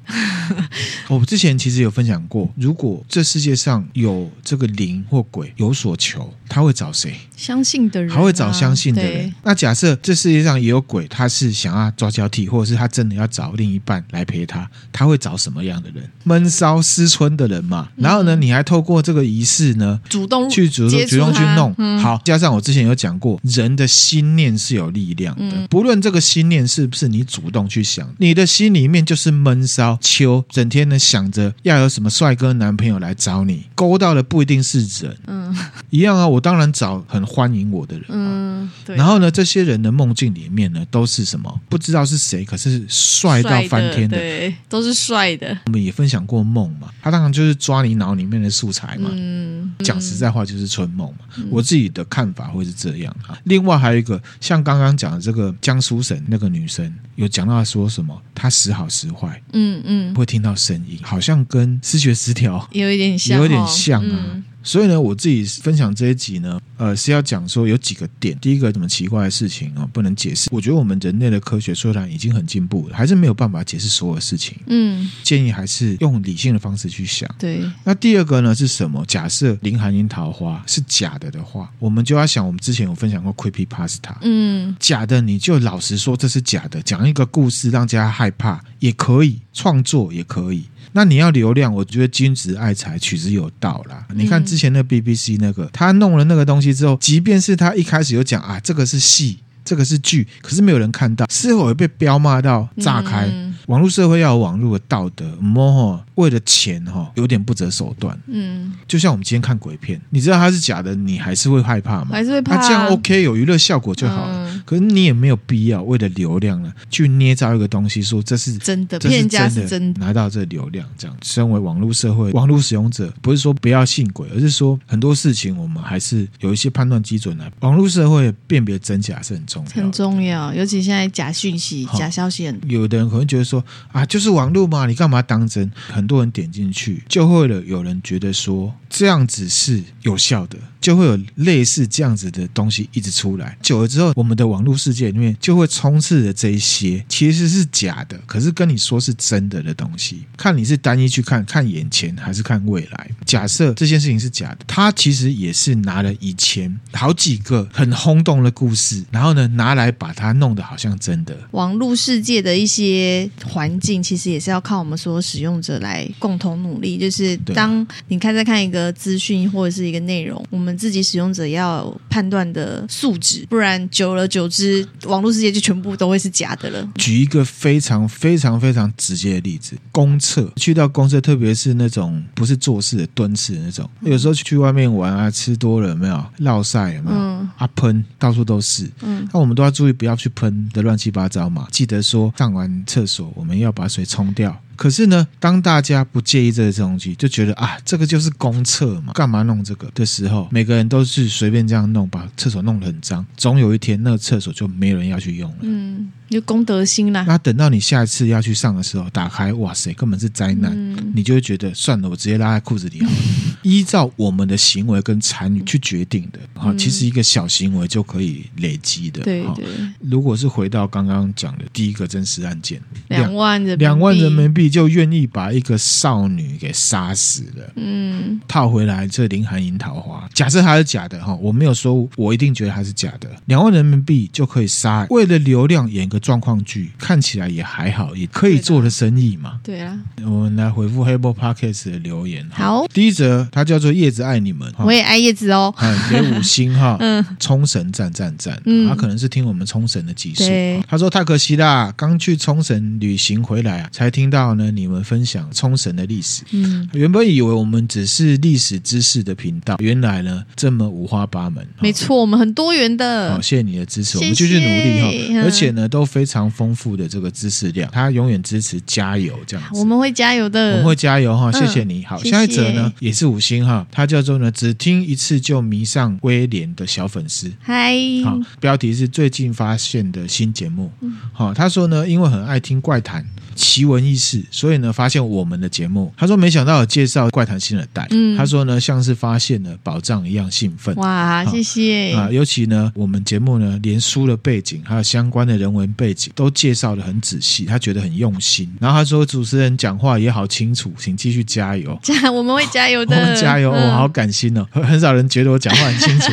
Speaker 1: [laughs] 我之前其实有分享过，如果这世界上有这个灵或鬼有所求，他会找谁？
Speaker 2: 相信的人、啊，
Speaker 1: 他会找相信的人。那假设这世界上也有鬼，他是想要抓交替，或者是他真的要找另一半来陪他，他会找什么样的人？闷骚思春的人嘛。然后呢，你还透过这个仪式呢，
Speaker 2: 主动
Speaker 1: 去主动主动去弄。嗯、好，加上我之前有讲过，人的心念是有力量的，嗯、不论这个心念是不是你主动去想，你的心里面就是闷骚，秋整天呢想着要有什么帅哥男朋友来找你，勾到的不一定是人，嗯，一样啊。我当然找很欢迎我的人，嗯，对。然后呢，这些人的梦境里面呢，都是什么？不知道是谁，可是帅到翻天的，的
Speaker 2: 对，都是帅的。
Speaker 1: 我们也分享过梦嘛，他当然就是抓你脑里面的素材嘛。嗯，讲实在话就是春梦嘛。嗯、我自己的看法会是这样啊。另外还有一个，像刚刚讲的这个江苏省那个女生，有讲到说什么？她时好时坏，嗯嗯，会听到声音，好像跟视觉失调
Speaker 2: 有一点像，
Speaker 1: 有一点像啊。嗯所以呢，我自己分享这一集呢，呃，是要讲说有几个点。第一个，什么奇怪的事情啊，不能解释。我觉得我们人类的科学虽然已经很进步了，还是没有办法解释所有事情。嗯，建议还是用理性的方式去想。
Speaker 2: 对。
Speaker 1: 那第二个呢是什么？假设林寒樱桃花是假的的话，我们就要想，我们之前有分享过 Creepy Pasta。嗯，假的你就老实说这是假的，讲一个故事让大家害怕也可以，创作也可以。那你要流量，我觉得君子爱财，取之有道啦。你看之前那 BBC 那个，他弄了那个东西之后，即便是他一开始有讲啊，这个是戏，这个是剧，可是没有人看到，事后也被彪骂到炸开。网络社会要有网络的道德，摸为了钱哈，有点不择手段。嗯，就像我们今天看鬼片，你知道它是假的，你还是会害怕吗？
Speaker 2: 还是会怕？
Speaker 1: 它这样 OK，有娱乐效果就好了。嗯、可是你也没有必要为了流量呢，去捏造一个东西，说这是
Speaker 2: 真的，
Speaker 1: 这是真的，
Speaker 2: 骗人家是真的，
Speaker 1: 拿到这流量这样。身为网络社会网络使用者，不是说不要信鬼，而是说很多事情我们还是有一些判断基准的。网络社会辨别真假是很重要，
Speaker 2: 很重要，尤其现在假讯息、假消息很多。
Speaker 1: 有的人可能觉得说啊，就是网络嘛，你干嘛当真？很很多人点进去，就会了有人觉得说这样子是有效的。就会有类似这样子的东西一直出来，久了之后，我们的网络世界里面就会充斥着这一些其实是假的，可是跟你说是真的的东西。看你是单一去看看眼前，还是看未来。假设这件事情是假的，他其实也是拿了以前好几个很轰动的故事，然后呢拿来把它弄得好像真的。
Speaker 2: 网络世界的一些环境，其实也是要靠我们所有使用者来共同努力。就是当你看在看一个资讯或者是一个内容，我们。自己使用者要判断的素质，不然久而久之，网络世界就全部都会是假的了。
Speaker 1: 举一个非常非常非常直接的例子：公厕，去到公厕，特别是那种不是坐式的蹲式的那种，有时候去外面玩啊，吃多了有没有？落晒有没有？嗯、啊喷，到处都是。嗯，那我们都要注意，不要去喷的乱七八糟嘛。记得说，上完厕所我们要把水冲掉。可是呢，当大家不介意这些东西，就觉得啊，这个就是公厕嘛，干嘛弄这个的时候，每个人都是随便这样弄，把厕所弄得很脏，总有一天那个厕所就没人要去用了。嗯。
Speaker 2: 就功德心啦。
Speaker 1: 那等到你下一次要去上的时候，打开，哇塞，根本是灾难。嗯、你就会觉得算了，我直接拉在裤子里好了。[laughs] 依照我们的行为跟参与去决定的啊，嗯、其实一个小行为就可以累积的。
Speaker 2: 对对。
Speaker 1: 如果是回到刚刚讲的第一个真实案件，
Speaker 2: 两万人
Speaker 1: 两万人民币就愿意把一个少女给杀死了。嗯。套回来，这林含银桃花，假设它是假的哈，我没有说我一定觉得它是假的。两万人民币就可以杀，为了流量演个状况剧，看起来也还好，也可以做的生意嘛。
Speaker 2: 对啊，
Speaker 1: 我们来回复黑波 Podcast 的留言。
Speaker 2: 好，
Speaker 1: 第一则，他叫做叶子爱你们，
Speaker 2: 我也爱叶子哦。
Speaker 1: 嗯，给五星哈。[laughs] 嗯，冲绳赞赞赞。嗯，他可能是听我们冲绳的集数。他说太可惜啦，刚去冲绳旅行回来啊，才听到呢你们分享冲绳的历史。嗯，原本以为我们只是历史知识的频道，原来呢这么五花八门。
Speaker 2: 没错，我们很多元的。
Speaker 1: 好，谢谢你的支持，我们继续努力哈。而且呢，都非常丰富的这个知识量，他永远支持加油这样子，
Speaker 2: 我们会加油的，
Speaker 1: 我们会加油哈，谢谢你。好，下一则呢也是五星哈，他叫做呢只听一次就迷上威廉的小粉丝，嗨，好，标题是最近发现的新节目，好，他说呢因为很爱听怪谈。奇闻异事，所以呢，发现我们的节目，他说没想到有介绍怪谈新二代，嗯，他说呢，像是发现了宝藏一样兴奋，
Speaker 2: 哇，谢谢
Speaker 1: 啊！尤其呢，我们节目呢，连书的背景还有相关的人文背景都介绍的很仔细，他觉得很用心。然后他说主持人讲话也好清楚，请继续加油，[laughs]
Speaker 2: 加我们会加油的，[laughs]
Speaker 1: 我们加油，我、嗯哦、好感心哦，[laughs] 很少人觉得我讲话很清楚。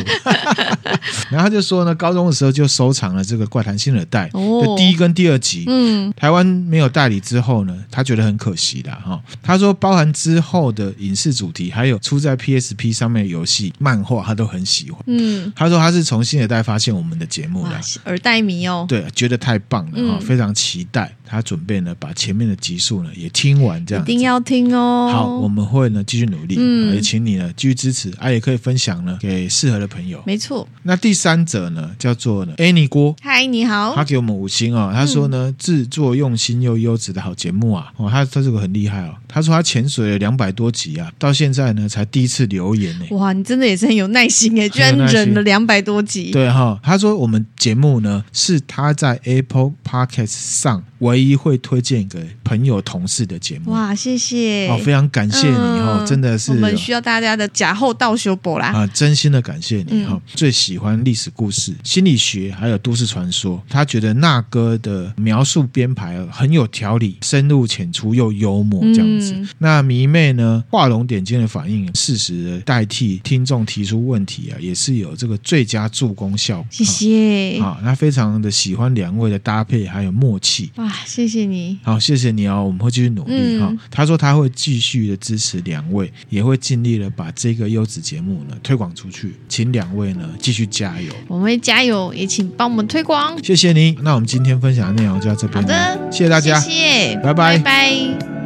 Speaker 1: 然后他就说呢，高中的时候就收藏了这个怪谈新二代的第一跟第二集，嗯，台湾没有代理。之后呢，他觉得很可惜的哈。他说，包含之后的影视主题，还有出在 PSP 上面的游戏、漫画，他都很喜欢。嗯，他说他是从新一代发现我们的节目的，
Speaker 2: 耳代迷哦。
Speaker 1: 对，觉得太棒了哈，嗯、非常期待。他准备呢，把前面的集数呢也听完，这样一
Speaker 2: 定要听哦。
Speaker 1: 好，我们会呢继续努力，嗯，也请你呢继续支持，啊，也可以分享呢给适合的朋友。
Speaker 2: 没错。
Speaker 1: 那第三者呢，叫做呢 Annie 郭，
Speaker 2: 嗨，你好。
Speaker 1: 他给我们五星哦，他说呢制作用心又优质的好节目啊，哦，他他这个很厉害哦。他说他潜水了两百多集啊，到现在呢才第一次留言呢。
Speaker 2: 哇，你真的也是很有耐心哎，[laughs] 居然忍了两百多集。
Speaker 1: 对哈，他说我们节目呢是他在 Apple Podcast 上。唯一会推荐给朋友同事的节目。哇，谢谢！哦，非常感谢你哦，嗯、真的是。
Speaker 2: 我们需要大家的假后道修补啦。
Speaker 1: 啊，真心的感谢你哈！嗯、最喜欢历史故事、心理学还有都市传说。他觉得那哥的描述编排很有条理，深入浅出又幽默这样子。嗯、那迷妹呢，画龙点睛的反应，适时的代替听众提出问题啊，也是有这个最佳助攻效果。
Speaker 2: 谢谢。
Speaker 1: 好，那非常的喜欢两位的搭配还有默契。
Speaker 2: 谢谢你，
Speaker 1: 好，谢谢你哦，我们会继续努力哈。嗯、他说他会继续的支持两位，也会尽力的把这个优质节目呢推广出去，请两位呢继续加油。
Speaker 2: 我们会加油，也请帮我们推广。
Speaker 1: 谢谢你，那我们今天分享的内容就到这边了。好的，谢谢大家，谢谢。
Speaker 2: 谢，
Speaker 1: 拜拜
Speaker 2: 拜拜。